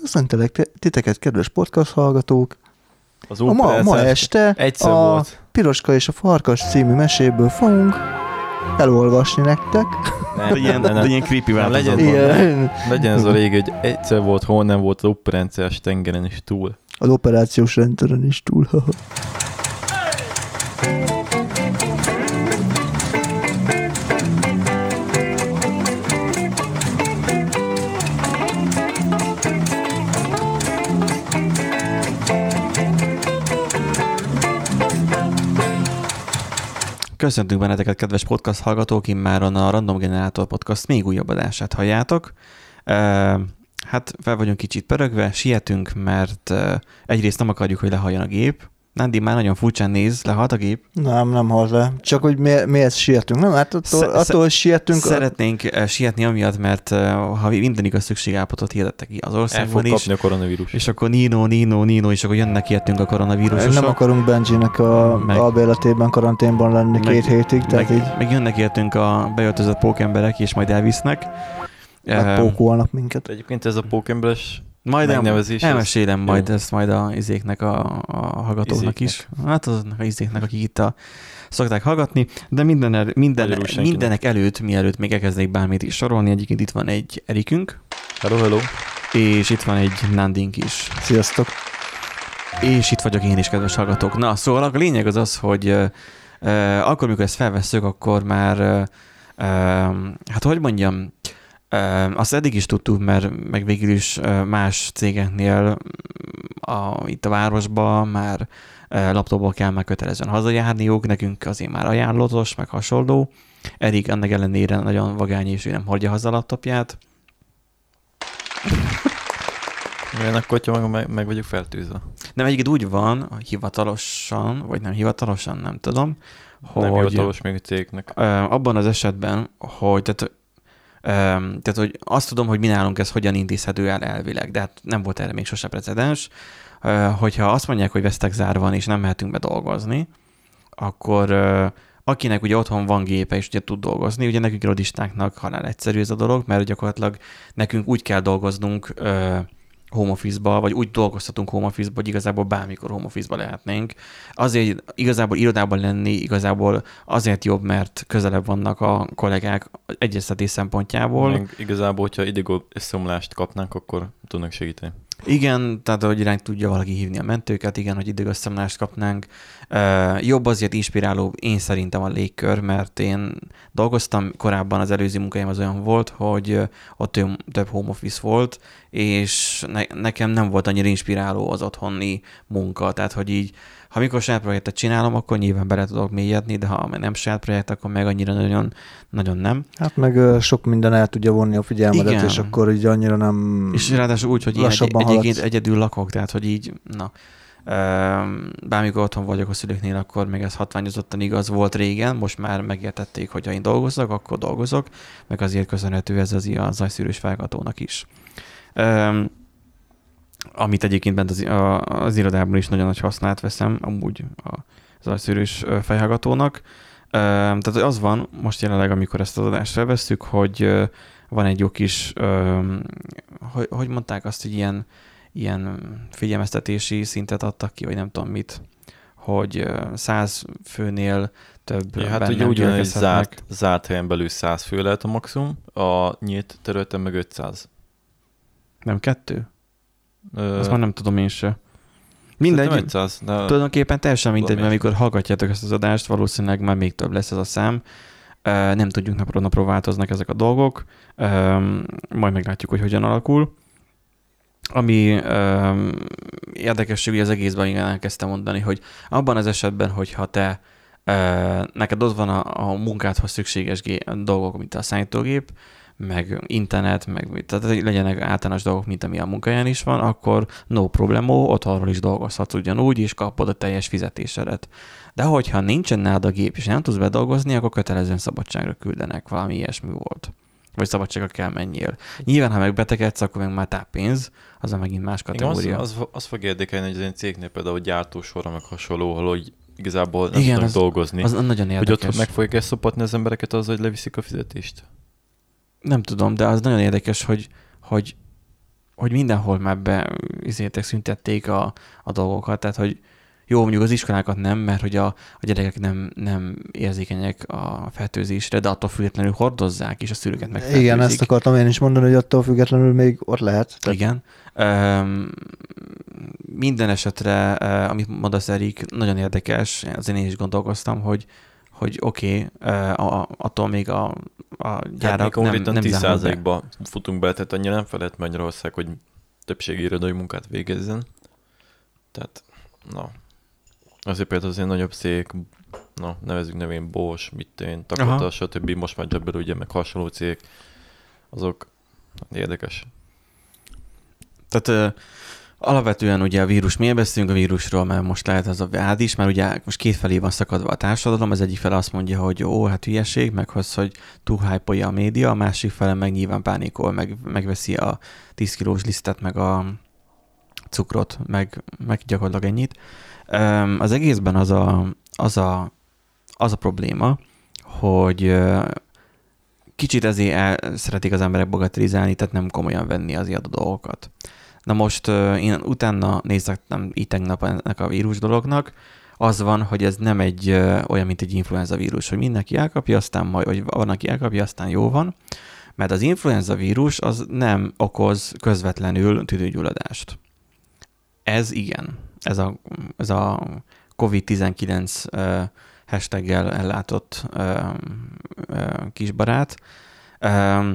Köszöntelek te- titeket, kedves podcast hallgatók. Az A ma, ma este egyszer a volt. Piroska és a Farkas című meséből fogunk elolvasni nektek. Nem, Ilyen, nem, nem. ilyen creepy Nem, legyen-. Igen, Legyen ez a régi, hogy egyszer volt, hol nem volt az operációs tengeren is túl. az operációs rendszeren is túl. Köszöntünk benneteket, kedves podcast hallgatók, immáron a Random Generator Podcast még újabb adását halljátok. Hát fel vagyunk kicsit pörögve, sietünk, mert egyrészt nem akarjuk, hogy lehalljon a gép. Nandi már nagyon furcsán néz, lehalt a gép. Nem, nem halt le. Csak hogy mi, miért sietünk? Nem, hát attól, Sze- attól sietünk. Szeretnénk uh, sietni amiatt, mert uh, ha minden igaz szükségállapotot hirdettek ki az El országban fog is, kapni a koronavírus. és akkor Nino, Nino, Nino, és akkor jönnek ilyetünk a koronavírusosok. nem akarunk Benjinek a Meg- albéletében karanténban lenni Meg- két hétig, tehát meg, így meg jönnek értünk a beöltözött pókemberek, és majd elvisznek. Megpókolnak minket. De egyébként ez a pókemberes Majd el, megnevezés, ez- elmesélem majd jó. ezt majd a izéknek, a, a hallgatóknak is. Hát azoknak a izéknek, akik itt a, szokták hallgatni, de minden, el- minden, mindenek előtt, mielőtt még elkezdenék bármit is sorolni, egyébként itt van egy Erikünk, Hello, hello. és itt van egy Nandink is. Sziasztok. És itt vagyok én is, kedves hallgatók. Na, szóval a lényeg az az, hogy uh, uh, akkor, mikor ezt felvesszük, akkor már, uh, hát hogy mondjam, azt eddig is tudtuk, mert meg végül is más cégeknél a, itt a városban már laptopból kell már kötelezően hazajárniuk, nekünk azért már ajánlatos, meg hasonló. Erik ennek ellenére nagyon vagány, és ő nem hordja haza a laptopját. Milyen akkor, hogyha meg, meg, meg vagyok fertőzve. Nem, egyébként úgy van, hivatalosan, vagy nem hivatalosan, nem tudom, hogy Nem hivatalos még a cégnek. abban az esetben, hogy tehát, tehát, hogy azt tudom, hogy mi nálunk ez hogyan intézhető el elvileg, de hát nem volt erre még sose precedens, hogyha azt mondják, hogy vesztek van, és nem mehetünk be dolgozni, akkor akinek ugye otthon van gépe, és ugye tud dolgozni, ugye nekünk irodistáknak halál egyszerű ez a dolog, mert gyakorlatilag nekünk úgy kell dolgoznunk home office-ba, vagy úgy dolgozhatunk home office-ba, hogy igazából bármikor home office-ba lehetnénk. Azért igazából irodában lenni igazából azért jobb, mert közelebb vannak a kollégák egyeztetés szempontjából. Meg igazából, hogyha idegó összeomlást kapnánk, akkor tudnak segíteni. Igen, tehát hogy irány tudja valaki hívni a mentőket, igen, hogy idegösszemlást kapnánk. Jobb azért inspiráló én szerintem a légkör, mert én dolgoztam korábban, az előző munkáim az olyan volt, hogy ott több home office volt, és ne, nekem nem volt annyira inspiráló az otthoni munka, tehát hogy így, ha mikor saját projektet csinálom, akkor nyilván bele tudok mélyedni, de ha nem saját projekt, akkor meg annyira nagyon, nagyon nem. Hát meg sok minden el tudja vonni a figyelmedet, Igen. és akkor így annyira nem... És ráadásul úgy, hogy én egy, egyébként egyedül lakok, tehát hogy így, na, bármikor otthon vagyok a szülőknél, akkor még ez hatványozottan igaz volt régen, most már megértették, hogy ha én dolgozok, akkor dolgozok, meg azért köszönhető ez az a zajszűrős felgatónak is. Amit egyébként bent az, a, az irodában is nagyon nagy hasznát veszem, amúgy a zajszűrős ö, fejhallgatónak. Tehát az van most jelenleg, amikor ezt az adást felvesszük, hogy van egy jó kis, hogy, hogy mondták azt, hogy ilyen, ilyen figyelmeztetési szintet adtak ki, vagy nem tudom mit, hogy 100 főnél több Ja, hát ugye úgy van, hogy gyülekezhetnek. zárt, zárt helyen belül 100 fő lehet a maximum, a nyílt területen meg 500. Nem kettő? Ö, Azt már nem tudom én se. Mindegy, 500, de Tulajdonképpen teljesen mindegy, mert amikor hallgatjátok ezt az adást, valószínűleg már még több lesz ez a szám. Nem tudjuk napról napról változnak ezek a dolgok, majd meglátjuk, hogy hogyan alakul. Ami ö, érdekesség ugye az egészben, igen, elkezdtem mondani, hogy abban az esetben, hogyha te neked ott van a, a munkádhoz szükséges gé- dolgok, mint a számítógép, meg internet, meg tehát hogy legyenek általános dolgok, mint ami a munkahelyen is van, akkor no problemo, otthonról is dolgozhatsz ugyanúgy, és kapod a teljes fizetésedet. De hogyha nincsen nálad a gép, és nem tudsz bedolgozni, akkor kötelezően szabadságra küldenek, valami ilyesmi volt. Vagy szabadságra kell menjél. Nyilván, ha megbetegedsz, akkor meg már táppénz, az már megint más Igen, az, kategória. az, az fog érdekelni, hogy az én cégnél például gyártósorra meg hasonló, hogy igazából nem Igen, tudnak az- dolgozni. az nagyon hogy érdekes. ott meg fogják szopatni az embereket az, hogy leviszik a fizetést? Nem tudom, de az nagyon érdekes, hogy, hogy hogy mindenhol már be izétek, szüntették a, a dolgokat, tehát hogy jó, mondjuk az iskolákat nem, mert hogy a, a gyerekek nem, nem érzékenyek a fertőzésre, de attól függetlenül hordozzák, és a szülőket megfertőzik. Igen, ezt akartam én is mondani, hogy attól függetlenül még ott lehet. Tehát... Igen. Um, minden esetre, amit mondasz, Erik, nagyon érdekes, azért én is gondolkoztam, hogy hogy oké, okay, uh, attól még a, a gyárak hát nem, nem 10%-ba futunk be, tehát annyira nem felett Magyarország, hogy többségi irodai munkát végezzen. Tehát, na, Azért például az ilyen nagyobb cég, na, nevezük nevén Bosch, mit én, Takata, stb. Most már Jabber, ugye, meg hasonló cég, azok érdekes. Tehát alapvetően ugye a vírus, miért beszélünk a vírusról, mert most lehet az a vád is, mert ugye most két felé van szakadva a társadalom, az egyik fele azt mondja, hogy ó, hát hülyeség, meg az, hogy túl hype a média, a másik fele meg nyilván pánikol, meg, megveszi a 10 kilós lisztet, meg a cukrot, meg, meg gyakorlatilag ennyit. Az egészben az a, az a, az a probléma, hogy kicsit ezért el, szeretik az emberek bagatelizálni, tehát nem komolyan venni az adott dolgokat. Na most én utána néztem így tegnap ennek a vírus dolognak, az van, hogy ez nem egy olyan, mint egy influenza vírus, hogy mindenki elkapja, aztán majd, vagy van, aki elkapja, aztán jó van, mert az influenza vírus az nem okoz közvetlenül tüdőgyulladást. Ez igen ez a, ez a COVID-19 uh, hashtaggel ellátott uh, uh, kisbarát. Uh,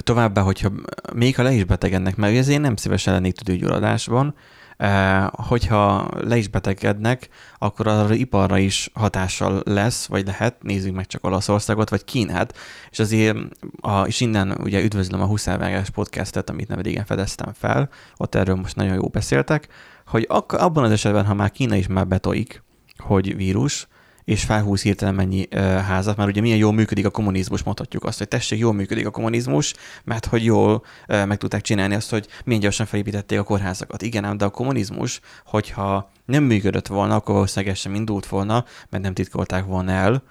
továbbá, hogyha még ha le is betegednek, mert ezért nem szívesen lennék tüdőgyulladásban, Uh, hogyha le is betegednek, akkor az iparra is hatással lesz, vagy lehet, nézzük meg csak Olaszországot, vagy Kínát, és azért, a, és innen ugye üdvözlöm a Huszárvágás podcastet, amit nem régen fedeztem fel, ott erről most nagyon jó beszéltek, hogy ak- abban az esetben, ha már Kína is már betoik, hogy vírus, és felhúz hirtelen mennyi uh, házat, mert ugye milyen jól működik a kommunizmus, mondhatjuk azt, hogy tessék, jól működik a kommunizmus, mert hogy jól uh, meg tudták csinálni azt, hogy milyen gyorsan felépítették a kórházakat. Igen, ám de a kommunizmus, hogyha nem működött volna, akkor valószínűleg sem indult volna, mert nem titkolták volna el,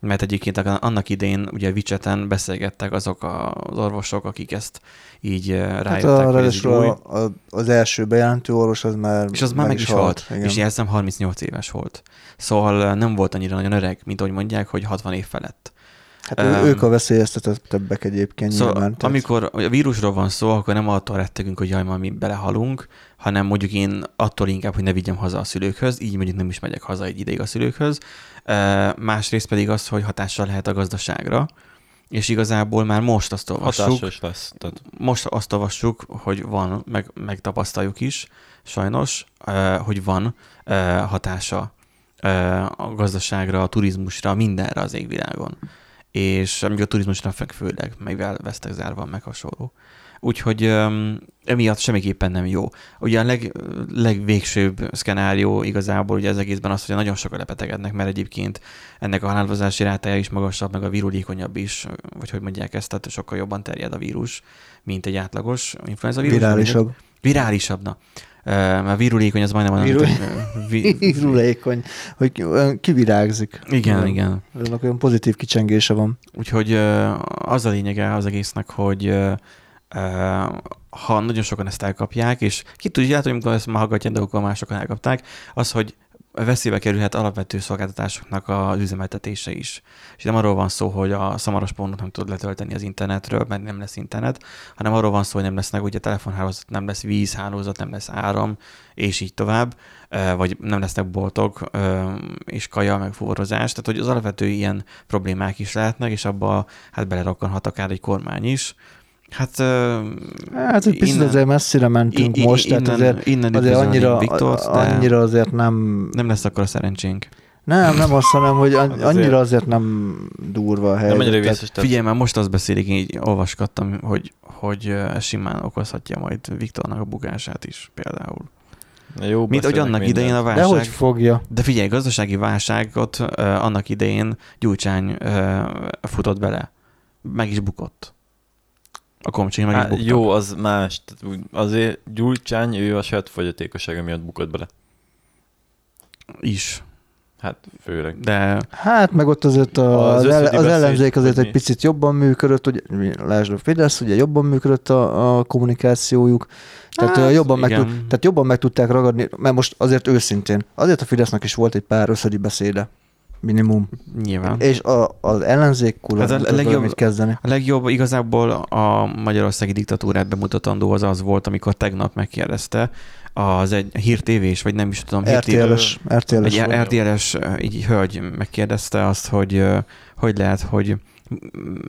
mert egyébként annak idején ugye Vicseten beszélgettek azok az orvosok, akik ezt így rájöttek. Hát a, a, az első bejelentő orvos az már És az már meg, is halt, halt. és jelzem 38 éves volt. Szóval nem volt annyira nagyon öreg, mint ahogy mondják, hogy 60 év felett. Hát um, ők a veszélyeztetettebbek egyébként szóval nyilván. Tehát... Amikor a vírusról van szó, akkor nem attól rettegünk, hogy jaj, mi belehalunk, hanem mondjuk én attól inkább, hogy ne vigyem haza a szülőkhöz, így mondjuk nem is megyek haza egy ideig a szülőkhöz. Másrészt pedig az, hogy hatással lehet a gazdaságra, és igazából már most azt olvassuk. lesz. Tehát... Most azt olvassuk, hogy van, meg, meg tapasztaljuk is, sajnos, hogy van hatása a gazdaságra, a turizmusra, mindenre az égvilágon. És amíg a turizmusra főleg, mivel vesztek zárva, meg hasonló. Úgyhogy um, emiatt semmiképpen nem jó. Ugye a leg, legvégsőbb szkenárió igazából ugye az egészben az, hogy nagyon sokan lebetegednek, mert egyébként ennek a halálozási rátája is magasabb, meg a virulékonyabb is, vagy hogy mondják ezt, tehát sokkal jobban terjed a vírus, mint egy átlagos influenza vírus. Virálisabb. Virálisabb, na. Mert virulékony az majdnem olyan, Viru... vi... Virulékony, hogy kivirágzik. Igen, olyan, igen. Ennek olyan pozitív kicsengése van. Úgyhogy az a lényege az egésznek, hogy ha nagyon sokan ezt elkapják, és ki tudja, hogy amikor ezt már hallgatják, de akkor másokan elkapták, az, hogy veszélybe kerülhet alapvető szolgáltatásoknak az üzemeltetése is. És nem arról van szó, hogy a szamaros pornót nem tud letölteni az internetről, mert nem lesz internet, hanem arról van szó, hogy nem lesznek ugye telefonhálózat, nem lesz vízhálózat, nem lesz áram, és így tovább, vagy nem lesznek boltok, és kaja, meg fuvarozás. Tehát, hogy az alapvető ilyen problémák is lehetnek, és abba hát belerakkanhat akár egy kormány is, Hát, hát egy picit azért messzire mentünk i- most, innen, tehát azért, innen azért annyira, Viktort, annyira azért nem... Nem lesz akkor a szerencsénk. Nem, nem azt hanem, hogy an- annyira azért nem durva a helyzet. Nem annyira. Figyelj, már most azt beszélik, így olvasgattam, hogy, hogy simán okozhatja majd Viktornak a bukását is például. Jó, Mint hogy annak minden. idején a válság... De hogy fogja? De figyelj, gazdasági válságot uh, annak idején Gyurcsány uh, futott bele. Meg is bukott. A komcsik meg Há, Jó, az más. Azért Gyurcsány, ő a saját fogyatékossága miatt bukott bele. Is. Hát főleg. De... Hát meg ott azért a, az, az, az ellenzék azért egy picit jobban működött, ugye, lásd a Fidesz, ugye jobban működött a, a kommunikációjuk, tehát, hát, jobban meg tud, tehát jobban meg tudták ragadni, mert most azért őszintén, azért a Fidesznek is volt egy pár összedi beszéde, minimum. Nyilván. És a, az ellenzék kurva hát a, legjobb, mit kezdeni. A legjobb igazából a magyarországi diktatúrát bemutatandó az az volt, amikor tegnap megkérdezte az egy hírtévés, vagy nem is tudom, RTL-es, RTL-es, egy RTL-es így hölgy megkérdezte azt, hogy hogy lehet, hogy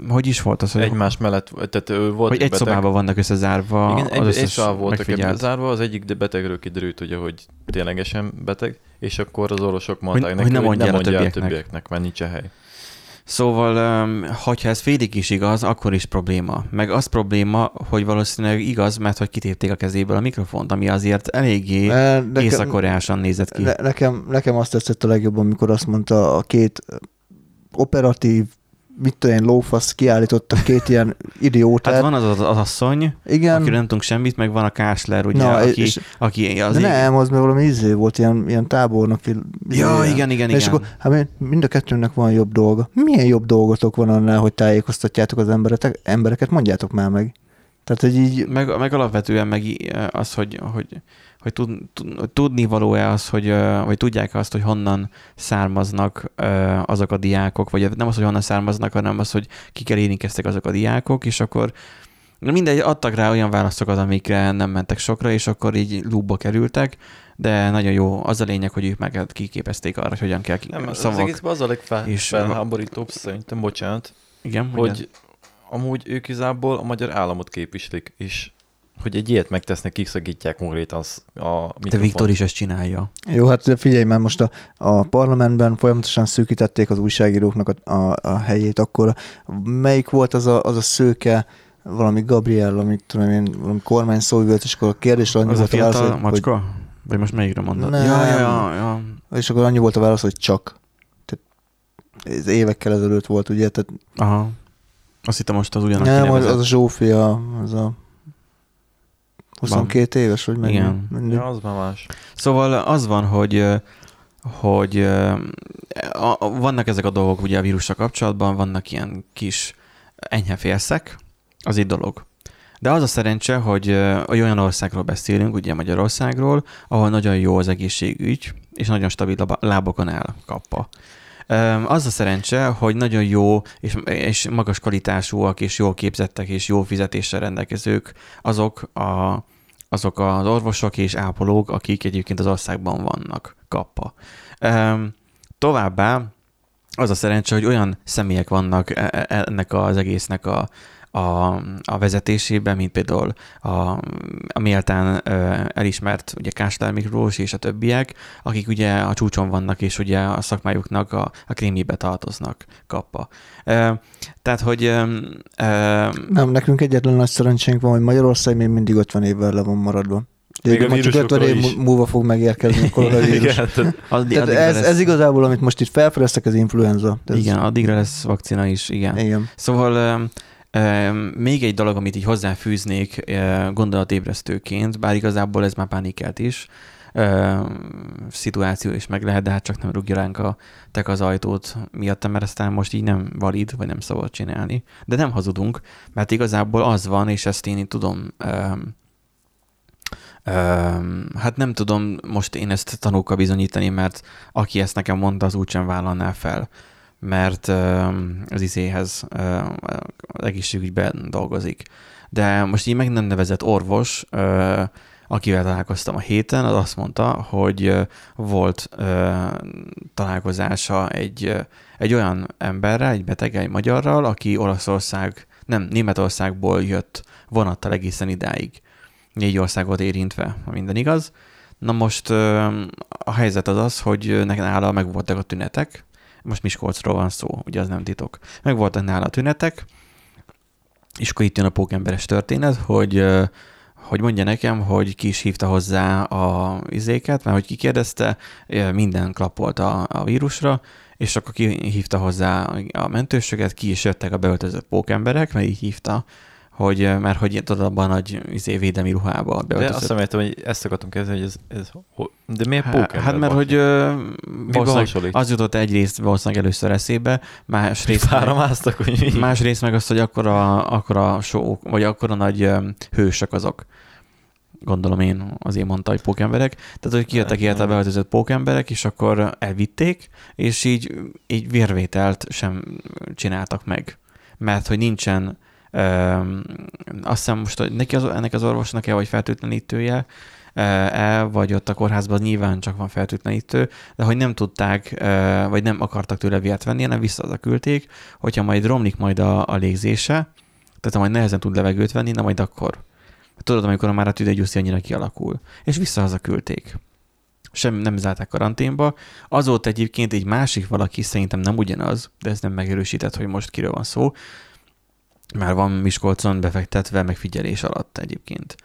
hogy is volt az, hogy... Egymás mellett, tehát ő volt hogy egy beteg. szobában vannak összezárva. Igen, egy, egy szobában voltak zárva, az egyik betegről kiderült, ugye, hogy ténylegesen beteg, és akkor az orvosok mondták hogy, neki, hogy nem mondja, mondja a többieknek. többieknek, mert nincs a hely. Szóval, ha ez félig is igaz, akkor is probléma. Meg az probléma, hogy valószínűleg igaz, mert hogy kitépték a kezéből a mikrofont, ami azért eléggé észak nézett ki. Ne, nekem, nekem azt tetszett a legjobban, amikor azt mondta a két operatív mit tudom én, lófasz kiállította két ilyen idiótát. Hát van az az, az asszony, Igen. aki nem tudunk semmit, meg van a Kásler, ugye, Na, aki, és, aki az... De nem, az meg valami izé volt, ilyen, ilyen tábornok. Ja, igen, igen, és igen. Akkor, hát mind a kettőnek van jobb dolga. Milyen jobb dolgotok van annál, hogy tájékoztatjátok az embereket? embereket? Mondjátok már meg. Tehát, hogy így... Meg, meg alapvetően meg az, hogy, hogy hogy tud, tudni való-e az, hogy, vagy tudják azt, hogy honnan származnak azok a diákok, vagy nem az, hogy honnan származnak, hanem az, hogy kikkel érintkeztek azok a diákok, és akkor mindegy, adtak rá olyan válaszokat, amikre nem mentek sokra, és akkor így lúbba kerültek, de nagyon jó az a lényeg, hogy ők meg kiképezték arra, hogy hogyan kell nem, szavak. Az egészben az a legfelháborítóbb szerintem, bocsánat, igen, hogy ugyan. amúgy ők izából a magyar államot képviselik, és hogy egy ilyet megtesznek, kiszakítják konkrétan az, a mikrofont. De Viktor is ezt csinálja. Jó, hát figyelj már most a, a parlamentben folyamatosan szűkítették az újságíróknak a, a, a helyét, akkor melyik volt az a, az a szőke, valami Gabriel, amit tudom én, valami kormány szóvivőt, és akkor a kérdés annyi az volt a, fiatal a válasz, macska? Hogy, Vagy most melyikre mondod? Nem, ja, ja, ja, ja. És akkor annyi volt a válasz, hogy csak. Tehát ez évekkel ezelőtt volt, ugye? Tehát... Aha. Azt hittem most az ugyanak Nem, az, az a Zsófia, az a 22 van. éves, vagy mennyi? Igen. Mennyi? Ja, az már más. Szóval az van, hogy hogy vannak ezek a dolgok ugye a vírussal kapcsolatban, vannak ilyen kis enyhe félszek, az egy dolog. De az a szerencse, hogy olyan országról beszélünk, ugye Magyarországról, ahol nagyon jó az egészségügy, és nagyon stabil lábokon áll kappa. Az a szerencse, hogy nagyon jó és, és magas kvalitásúak, és jól képzettek, és jó fizetéssel rendelkezők azok a azok az orvosok és ápolók, akik egyébként az országban vannak kappa. Továbbá az a szerencse, hogy olyan személyek vannak e, e, ennek az egésznek a, a, a vezetésében, mint például a, a méltán elismert ugye Kásler Miklós és a többiek, akik ugye a csúcson vannak, és ugye a szakmájuknak a, a krémjébe tartoznak kappa. Tehát, hogy... Nem, nekünk egyetlen nagy szerencsénk van, hogy Magyarország még mindig 50 évvel le van maradva. Még a csak 50 év is. múlva fog megérkezni a koronavírus. Igen, tehát, addig, tehát ez, lesz... ez igazából, amit most itt felfedeztek, az influenza. Ez... Igen, addigra lesz vakcina is, igen. igen. Szóval még egy dolog, amit így hozzáfűznék gondolatébresztőként, bár igazából ez már pánikelt is, szituáció is meg lehet, de hát csak nem rúgja ránk a tek az ajtót miatt, mert aztán most így nem valid, vagy nem szabad csinálni. De nem hazudunk, mert igazából az van, és ezt én így tudom hát nem tudom most én ezt tanulka bizonyítani, mert aki ezt nekem mondta, az úgysem vállalná fel mert az izéhez az egészségügyben dolgozik. De most így meg nem nevezett orvos, akivel találkoztam a héten, az azt mondta, hogy volt találkozása egy, egy olyan emberrel, egy beteggel, egy magyarral, aki Olaszország, nem, Németországból jött vonattal egészen idáig. Négy országot érintve, ha minden igaz. Na most a helyzet az az, hogy nála meg voltak a tünetek, most Miskolcról van szó, ugye az nem titok. Meg voltak nála tünetek, és akkor itt jön a pókemberes történet, hogy hogy mondja nekem, hogy ki is hívta hozzá a izéket, mert hogy kikérdezte, minden klapolt a, a vírusra, és akkor ki hívta hozzá a mentősöket, ki is jöttek a beöltözött pókemberek, mert így hívta, hogy, mert hogy tudod abban nagy izé, védelmi ruhába. De azt hiszem, hogy ezt akartam kezdeni, hogy ez, ez De miért pókember? Hát mert hogy uh, az jutott egyrészt valószínűleg először eszébe, másrészt meg, hogy mi? másrészt meg az, hogy akkora, akkora show, vagy akkora nagy um, hősök azok gondolom én azért mondta, hogy pókemberek. Tehát, hogy kijöttek életbe beöltözött pókemberek, és akkor elvitték, és így, így vérvételt sem csináltak meg. Mert hogy nincsen azt hiszem most, hogy neki az, ennek az orvosnak el vagy fertőtlenítője, el, vagy ott a kórházban nyilván csak van fertőtlenítő, de hogy nem tudták, vagy nem akartak tőle vért venni, hanem vissza küldték, hogyha majd romlik majd a, a légzése, tehát ha majd nehezen tud levegőt venni, na majd akkor. Tudod, amikor már a tüdejgyuszi annyira kialakul. És vissza küldték. Sem nem zárták karanténba. Azóta egyébként egy másik valaki, szerintem nem ugyanaz, de ez nem megerősített, hogy most kiről van szó, már van Miskolcon befektetve megfigyelés alatt egyébként.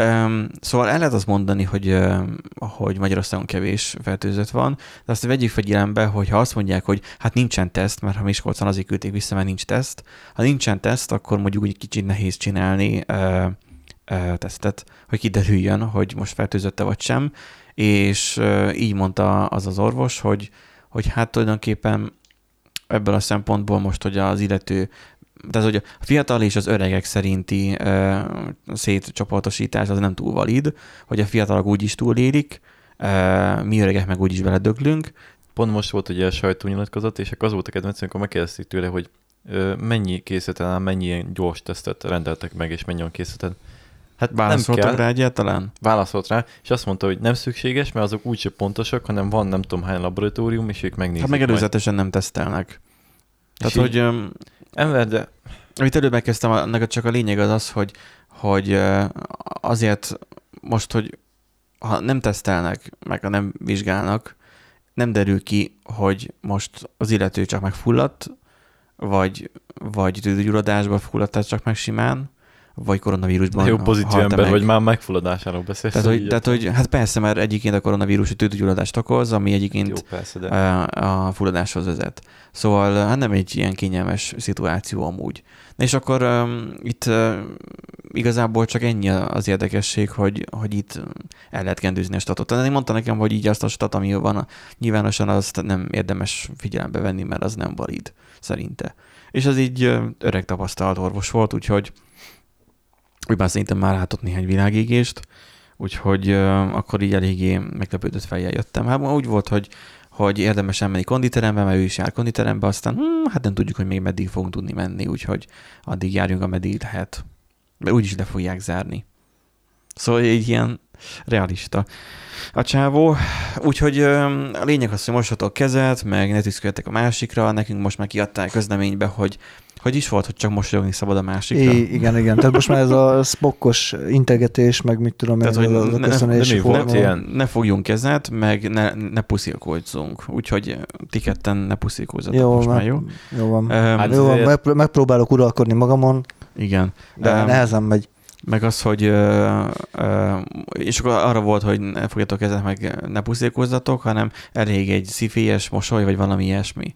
Um, szóval el lehet azt mondani, hogy, uh, hogy Magyarországon kevés fertőzött van, de azt vegyük figyelembe, hogy ha azt mondják, hogy hát nincsen teszt, mert ha Miskolcon azért küldték vissza, mert nincs teszt, ha nincsen teszt, akkor mondjuk úgy kicsit nehéz csinálni uh, uh, tesztet, hogy kiderüljön, hogy most fertőzötte vagy sem, és uh, így mondta az az orvos, hogy, hogy hát tulajdonképpen ebből a szempontból most, hogy az illető tehát, hogy a fiatal és az öregek szerinti uh, szétcsoportosítás az nem túl valid, hogy a fiatalok úgyis túlélik, uh, mi öregek meg úgyis beledöglünk. Pont most volt ugye a sajtónyilatkozat, és az volt a kedvenc, amikor megkérdezték tőle, hogy uh, mennyi készleten mennyi ilyen gyors tesztet rendeltek meg, és mennyi készleten. Hát Válaszoltak nem kell. rá egyáltalán? Válaszolt rá, és azt mondta, hogy nem szükséges, mert azok úgyse pontosak, hanem van nem tudom hány laboratórium, és ők megnézik Hát megelőzetesen nem tesztelnek. Tehát, hogy Ember, de... Amit előbb megkezdtem, annak csak a lényeg az az, hogy, hogy azért most, hogy ha nem tesztelnek, meg ha nem vizsgálnak, nem derül ki, hogy most az illető csak megfulladt, vagy, vagy tüdőgyulladásba fulladt csak meg simán, vagy koronavírusban Jó pozitív ember, meg. vagy már megfulladásáról beszélsz. Tehát hogy, tehát, hogy, hát persze, mert egyébként a koronavírus tűtgyulladást okoz, ami egyébként Jó, persze, de... a fulladáshoz vezet. Szóval hát nem egy ilyen kényelmes szituáció amúgy. És akkor um, itt uh, igazából csak ennyi az érdekesség, hogy, hogy itt el lehet kendőzni a statot. Tehát mondta nekem, hogy így azt a stat, ami van nyilvánosan, azt nem érdemes figyelembe venni, mert az nem valid, szerinte. És az így öreg tapasztalt orvos volt, úgyhogy már szerintem már látott néhány világégést, úgyhogy uh, akkor így eléggé meglepődött fejjel jöttem. Hát úgy volt, hogy, hogy érdemes elmenni konditerembe, mert ő is jár konditerembe, aztán hm, hát nem tudjuk, hogy még meddig fogunk tudni menni, úgyhogy addig járjunk, ameddig lehet. Mert úgyis le fogják zárni. Szóval egy ilyen realista a csávó. Úgyhogy a lényeg az, hogy mosatok kezet, meg ne tüszköltek a másikra, nekünk most már kiadták közleménybe, hogy hogy is volt, hogy csak mosolyogni szabad a másikra? I- igen, igen. Tehát most már ez a spokkos integetés, meg mit tudom, Tehát, hogy a ne, ne, ne, ne fogjunk kezet, meg ne, ne puszilkózzunk. Úgyhogy ti ketten ne puszilkózzatok jó, most már, jó? Jó van. Um, hát jó van, megpróbálok uralkodni magamon. Igen. De um, nehezen megy meg az, hogy uh, uh, és akkor arra volt, hogy ne fogjatok ezek meg ne puszilkozzatok, hanem elég egy szifélyes mosoly, vagy valami ilyesmi.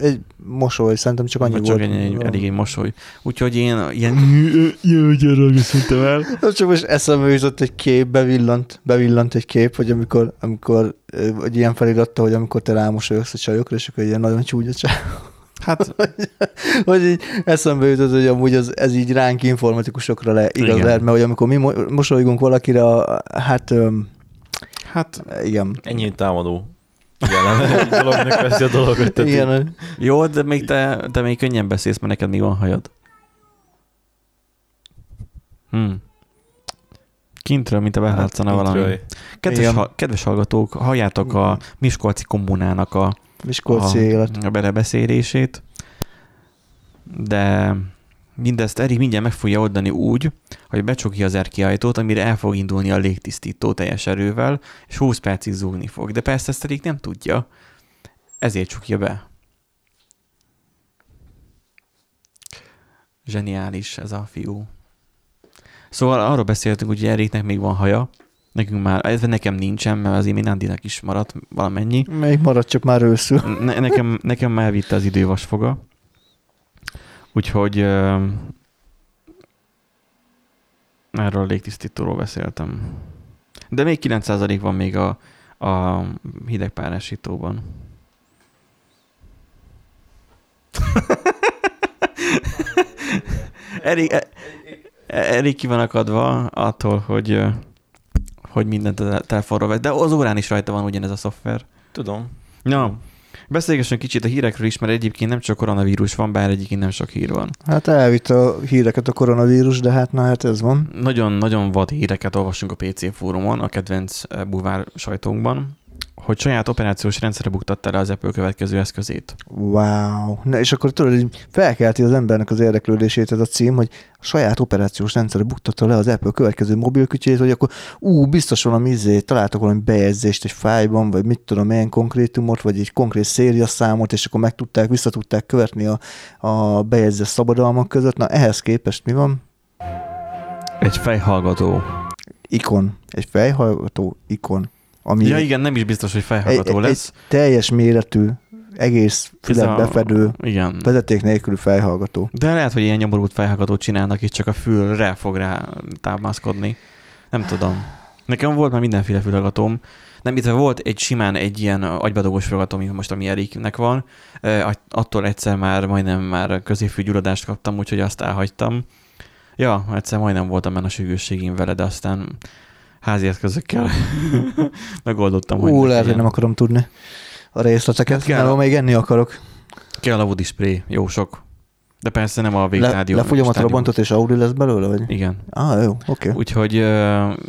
Egy mosoly, szerintem csak annyi csak volt. Egy, elég egy mosoly. Úgyhogy én ilyen jó, gyere, köszöntem el. Csak most eszembe jutott egy kép, bevillant, bevillant egy kép, hogy amikor, amikor egy ilyen feliratta, hogy amikor te rámosolyogsz a csajokra, és akkor ilyen nagyon csúnya csaj. Hát, hogy így eszembe jutott, hogy amúgy az, ez így ránk informatikusokra le, igaz lehet, mert hogy amikor mi mosolygunk valakire, hát... Hát, igen. Ennyi támadó jelen dolognak veszi a dolgot. Igen. Jó, de még te, te még könnyen beszélsz, mert neked mi van hajad. Hmm. Kintről, mint a behátszana hát, valami. Kedves, ha, kedves hallgatók, halljátok a Miskolci kommunának a Miskolci a, élet. A belebeszélését, de mindezt Eri mindjárt meg fogja oldani úgy, hogy becsukja az erkiajtót, amire el fog indulni a légtisztító teljes erővel, és 20 percig zúgni fog. De persze ezt Erik nem tudja, ezért csukja be. Zseniális ez a fiú. Szóval arról beszéltünk, hogy Eriknek még van haja, Nekünk már, ez nekem nincsen, mert azért még Nandinak is maradt valamennyi. Még maradt, csak már őszül. Ne, nekem, nekem már elvitte az idő vasfoga. Úgyhogy uh, erről a légtisztítóról beszéltem. De még 9% van még a, a hidegpárásítóban. elég, e- elég ki van akadva attól, hogy, hogy mindent a telefonról vett. De az órán is rajta van ugyanez a szoftver. Tudom. Na, Beszélgessünk kicsit a hírekről is, mert egyébként nem csak koronavírus van, bár egyébként nem sok hír van. Hát elvitt a híreket a koronavírus, de hát na hát ez van. Nagyon-nagyon vad híreket olvasunk a PC fórumon, a kedvenc buvár sajtónkban hogy saját operációs rendszerre buktatta le az Apple következő eszközét. Wow. Na, és akkor tudod, hogy felkelti az embernek az érdeklődését ez a cím, hogy a saját operációs rendszerre buktatta le az Apple következő mobilkütyét, hogy akkor ú, biztos valami izé, találtak valami bejegyzést egy fájban, vagy mit tudom, milyen konkrétumot, vagy egy konkrét szériaszámot, és akkor meg tudták, vissza tudták követni a, a bejegyzett szabadalmak között. Na ehhez képest mi van? Egy fejhallgató. Ikon. Egy fejhallgató ikon. Ami ja igen, nem is biztos, hogy felhallgató egy, lesz. Egy teljes méretű, egész fület befedő, igen. vezeték nélküli felhallgató. De lehet, hogy ilyen nyomorult felhallgatót csinálnak, és csak a fülre fog rá támaszkodni. Nem tudom. Nekem volt már mindenféle fülhallgatóm. Nem, itt volt egy simán egy ilyen agybadogos fülhallgató, mint most, ami Eriknek van. Attól egyszer már majdnem már középfűgyulladást kaptam, úgyhogy azt elhagytam. Ja, egyszer majdnem voltam benne a sűrűségén vele, de aztán házi eszközökkel megoldottam. Ú, hogy lehet, hogy nem akarom tudni a részleteket, hát kell, mert még enni akarok. Kell a woody spray, jó sok. De persze nem a végtádium. Le, lefogyamatra bontott és Audi lesz belőle, vagy? Igen. Ah, jó, oké. Okay. Úgyhogy,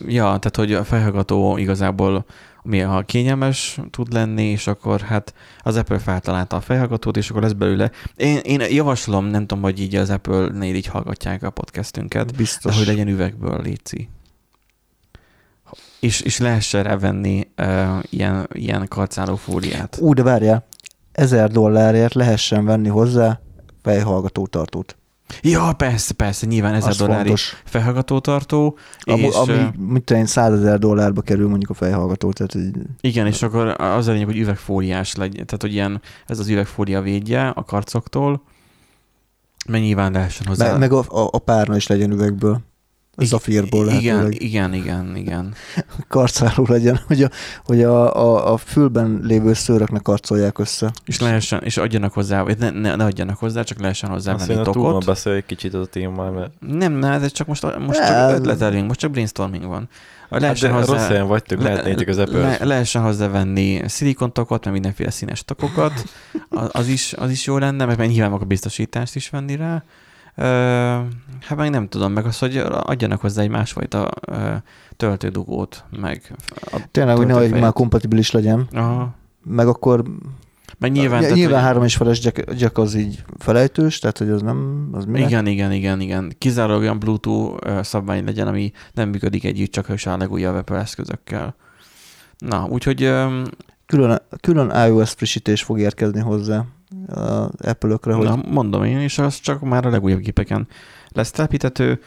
ja, tehát hogy a felhallgató igazából mi a kényelmes tud lenni, és akkor hát az Apple feltalálta a felhallgatót, és akkor lesz belőle. Én, én javaslom, nem tudom, hogy így az Apple-nél így hallgatják a podcastünket, Biztos. de hogy legyen üvegből, léci és, és lehessen revenni uh, ilyen, ilyen karcáló fóliát. Ú, de várjál, ezer dollárért lehessen venni hozzá fejhallgatótartót. Ja, persze, persze, nyilván ezer dollári felhallgatótartó. Ami, és, ami mit tudom én, százezer dollárba kerül mondjuk a fejhallgató. Tehát, hogy... Igen, és akkor az a lényeg, hogy üvegfóliás legyen. Tehát, hogy ilyen, ez az üvegfólia védje a karcoktól, mert nyilván lehessen hozzá. Meg, meg a, a, a párna is legyen üvegből. Zafírból. Igen, igen, igen, igen. Karcáló legyen, hogy a, hogy a, a, a fülben lévő szőröknek karcolják össze. És lehessen, és adjanak hozzá, vagy ne, ne, ne adjanak hozzá, csak lehessen hozzá Azt venni tokot. Azt beszél egy kicsit az a témával, mert... Nem, nem, ez csak most, most csak ötletelünk, most csak brainstorming van. Lehessen hát hozzá, rossz helyen vagytok, le, lehetnétek az Apple. Le, lehessen hozzávenni szilikontokot, meg mindenféle színes tokokat, az, az, is, az is jó lenne, mert nyilván a biztosítást is venni rá hát meg nem tudom, meg az, hogy adjanak hozzá egy másfajta töltődugót, meg Tényleg, hogy nehogy már kompatibilis legyen. Aha. Meg akkor meg nyilván, ja, nyilván hogy... három és feles jack, jack, az így felejtős, tehát hogy az nem, az minek? Igen, igen, igen, igen. Kizárólag olyan Bluetooth szabvány legyen, ami nem működik együtt, csak a legújabb Apple eszközökkel. Na, úgyhogy... Külön, külön iOS frissítés fog érkezni hozzá Apple-ökre. Hogy... Na, mondom én, és az csak már a legújabb gépeken lesz telepítető.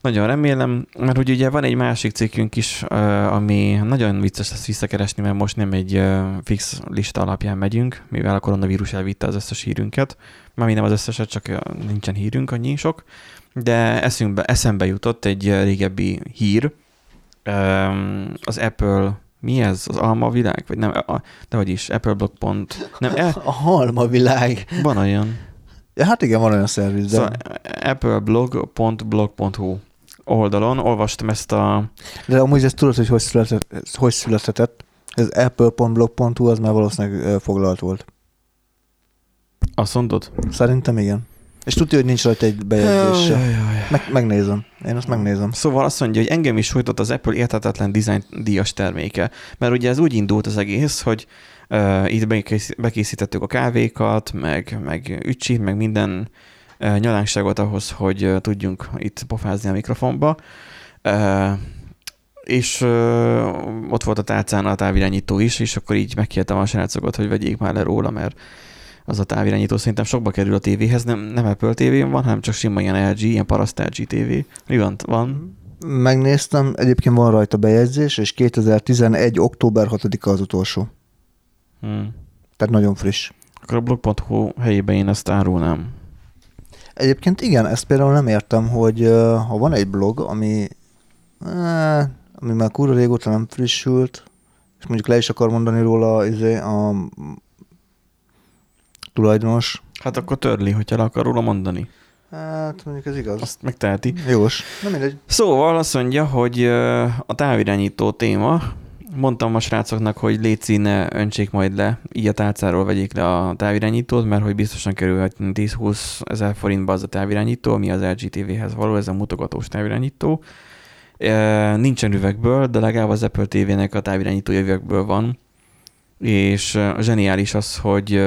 Nagyon remélem, mert hogy ugye van egy másik cikkünk is, ami nagyon vicces lesz visszakeresni, mert most nem egy fix lista alapján megyünk, mivel a koronavírus elvitte az összes hírünket. Már nem az összeset, csak nincsen hírünk annyi sok. De eszünkbe, eszembe jutott egy régebbi hír, az Apple mi ez? Az alma világ? Vagy nem, a, de hogy is, Blog Pont. Nem, e, a alma világ. Van olyan. Ja, hát igen, van olyan szerviz. De... Szóval appleblog.blog.hu oldalon olvastam ezt a... De amúgy ezt tudod, hogy hogy született? Hogy született? Ez apple.blog.hu az már valószínűleg foglalt volt. Azt mondod? Szerintem igen. És tudja, hogy nincs rajta egy bejegyzés. Meg, megnézem. Én azt megnézem. Szóval azt mondja, hogy engem is sújtott az Apple érthetetlen design díjas terméke. Mert ugye ez úgy indult az egész, hogy uh, itt bekészítettük a kávékat, meg, meg ücsit, meg minden uh, nyalánkságot ahhoz, hogy uh, tudjunk itt pofázni a mikrofonba. Uh, és uh, ott volt a tárcán a távirányító is, és akkor így megkértem a srácokat, hogy vegyék már le róla, mert az a távirányító szerintem sokba kerül a tévéhez, nem, nem Apple tv van, hanem csak sima ilyen LG, ilyen paraszt LG TV. Mi van? van? Megnéztem, egyébként van rajta bejegyzés, és 2011. október 6-a az utolsó. Hmm. Tehát nagyon friss. Akkor a blog.hu helyében én ezt árulnám. Egyébként igen, ezt például nem értem, hogy ha van egy blog, ami ami már kurva régóta nem frissült, és mondjuk le is akar mondani róla izé, a tulajdonos. Hát akkor törli, hogyha le akar róla mondani. Hát mondjuk ez igaz. Azt megteheti. Jós, nem mindegy. Szóval azt mondja, hogy a távirányító téma, mondtam a srácoknak, hogy léci ne öntsék majd le, így a tálcáról vegyék le a távirányítót, mert hogy biztosan kerülhet 10-20 ezer forintba az a távirányító, ami az LG TV-hez való, ez a mutogatós távirányító. Nincsen üvegből, de legalább az Apple TV-nek a távirányítója üvegből van, és zseniális az, hogy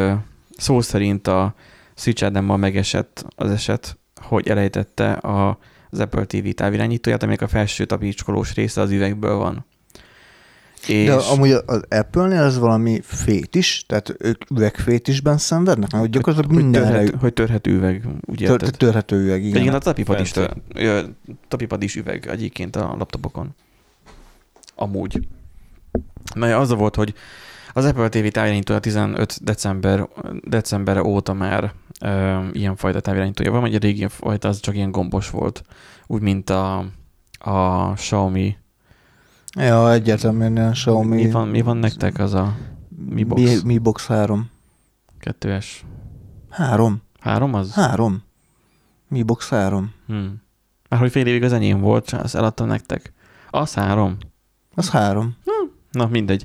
szó szerint a Switch Adammal megesett az eset, hogy elejtette a, az Apple TV távirányítóját, aminek a felső tapicskolós része az üvegből van. És... De amúgy az Apple-nél ez valami fétis, tehát ők üvegfétisben szenvednek, mert gyakorlatilag hogy, minden törhet, hogy törhető üveg, úgy Tör, törhető üveg, igen. igen, a tapipad is, tör, tapipad is üveg egyébként a laptopokon. Amúgy. Mert az volt, hogy az Apple TV távirányítója 15 december, december óta már ö, ilyen fajta távirányítója van, vagy a régi fajta az csak ilyen gombos volt, úgy, mint a, a Xiaomi. Ja, egyértelműen ilyen Xiaomi. Mi van, mi van nektek az a Mi Box? Mi, Mi Box 3. 2S. 3. 3 az? 3. Mi Box 3. Hmm. Már hogy fél évig az enyém volt, azt eladtam nektek. Az 3. Az 3. Na, mindegy.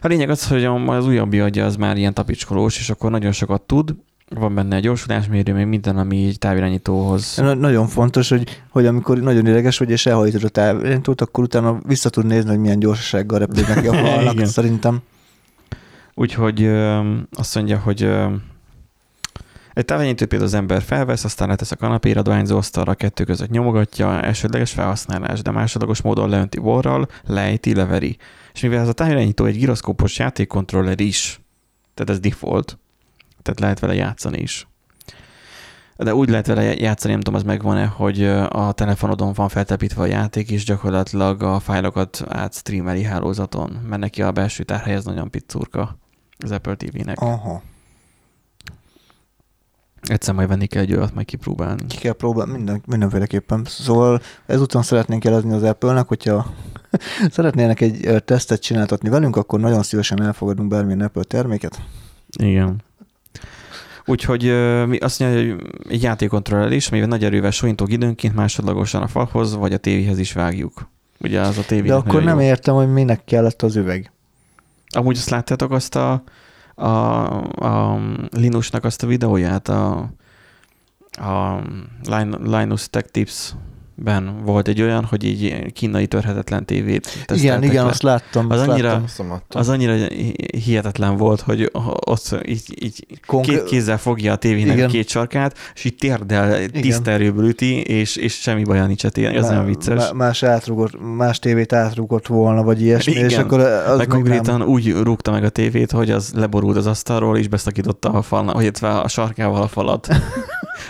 A lényeg az, hogy az újabbi adja az már ilyen tapicskolós, és akkor nagyon sokat tud, van benne egy gyorsulásmérő, még minden, ami egy távirányítóhoz. Na, nagyon fontos, hogy, hogy amikor nagyon ideges vagy, és elhajtod a távirányítót, akkor utána vissza tud nézni, hogy milyen gyorsasággal repülnek ki a falnak, szerintem. Úgyhogy ö, azt mondja, hogy ö, egy távirányító például az ember felvesz, aztán letesz a kanapéra, dohányzó asztalra, kettő között nyomogatja, elsődleges felhasználás, de másodlagos módon leönti borral, lejti, leveri. És mivel ez a távirányító egy giroszkópos játékkontroller is, tehát ez default, tehát lehet vele játszani is. De úgy lehet vele játszani, nem tudom, az megvan-e, hogy a telefonodon van feltepítve a játék, és gyakorlatilag a fájlokat átstreameli hálózaton, mert neki a belső tárhely ez nagyon piccurka az Apple TV-nek. Aha. Egyszer majd venni kell egy olyat, majd kipróbálni. Ki kell próbálni, minden, mindenféleképpen. Szóval ezután szeretnénk jelezni az Apple-nek, hogyha szeretnének egy tesztet csináltatni velünk, akkor nagyon szívesen elfogadunk bármilyen Apple terméket. Igen. Úgyhogy mi azt mondja, hogy egy játékkontroller is, amivel nagy erővel sohintok időnként másodlagosan a falhoz, vagy a tévéhez is vágjuk. Ugye az a tévé. De akkor nem jó. értem, hogy minek kellett az üveg. Amúgy azt láttátok azt a, a, a Linusnak azt a videóját, a, a Linus Tech Tips ben volt egy olyan, hogy így kínai törhetetlen tévét Igen, igen, le. azt láttam. Az azt annyira, láttam. az annyira hihetetlen volt, hogy ott így, így Konk- két kézzel fogja a tévének igen. a két sarkát, és így térdel tiszterőből üti, és, és semmi baja nincs a tévének. Ez nem vicces. Más, átrugott, más tévét átrugott volna, vagy ilyesmi, igen. és akkor az Meg konkrétan nem... úgy rúgta meg a tévét, hogy az leborult az asztalról, és beszakította a falnak, hogy a sarkával a falat.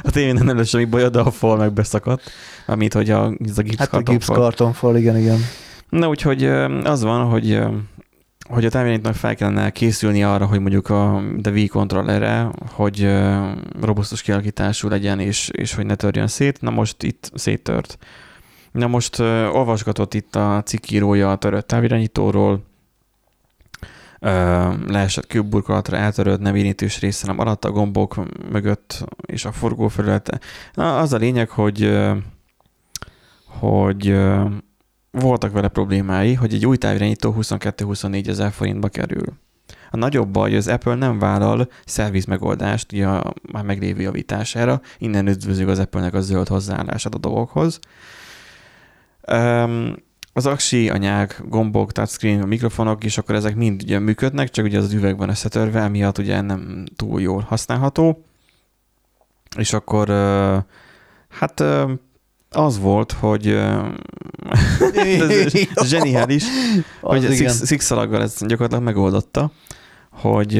a tévének nem lesz semmi baja, de a fal meg beszakadt amit hogy a, ez a gipszkartonfal. Hát a gipszkartonfal, igen, igen. Na úgyhogy az van, hogy hogy a távirányítónak fel kellene készülni arra, hogy mondjuk a de Wii controllerre, hogy robusztus kialakítású legyen, és, és hogy ne törjön szét. Na most itt széttört. Na most olvasgatott itt a cikkírója a törött távirányítóról, leesett kőburkolatra, eltörött, nem érintős része, nem alatt a gombok mögött és a forgó felülete. Na, az a lényeg, hogy hogy voltak vele problémái, hogy egy új távirányító 22-24 ezer forintba kerül. A nagyobb baj, hogy az Apple nem vállal szerviz megoldást ugye a már meglévő javítására, innen üdvözlük az Apple-nek a zöld hozzáállását a dolgokhoz. Az aksi, a nyák, gombok, touchscreen, a mikrofonok, és akkor ezek mind ugye működnek, csak ugye az üveg van összetörve, emiatt ugye nem túl jól használható. És akkor hát az volt, hogy ez zseniális, hogy Six, Sixalaggal ezt gyakorlatilag megoldotta, hogy...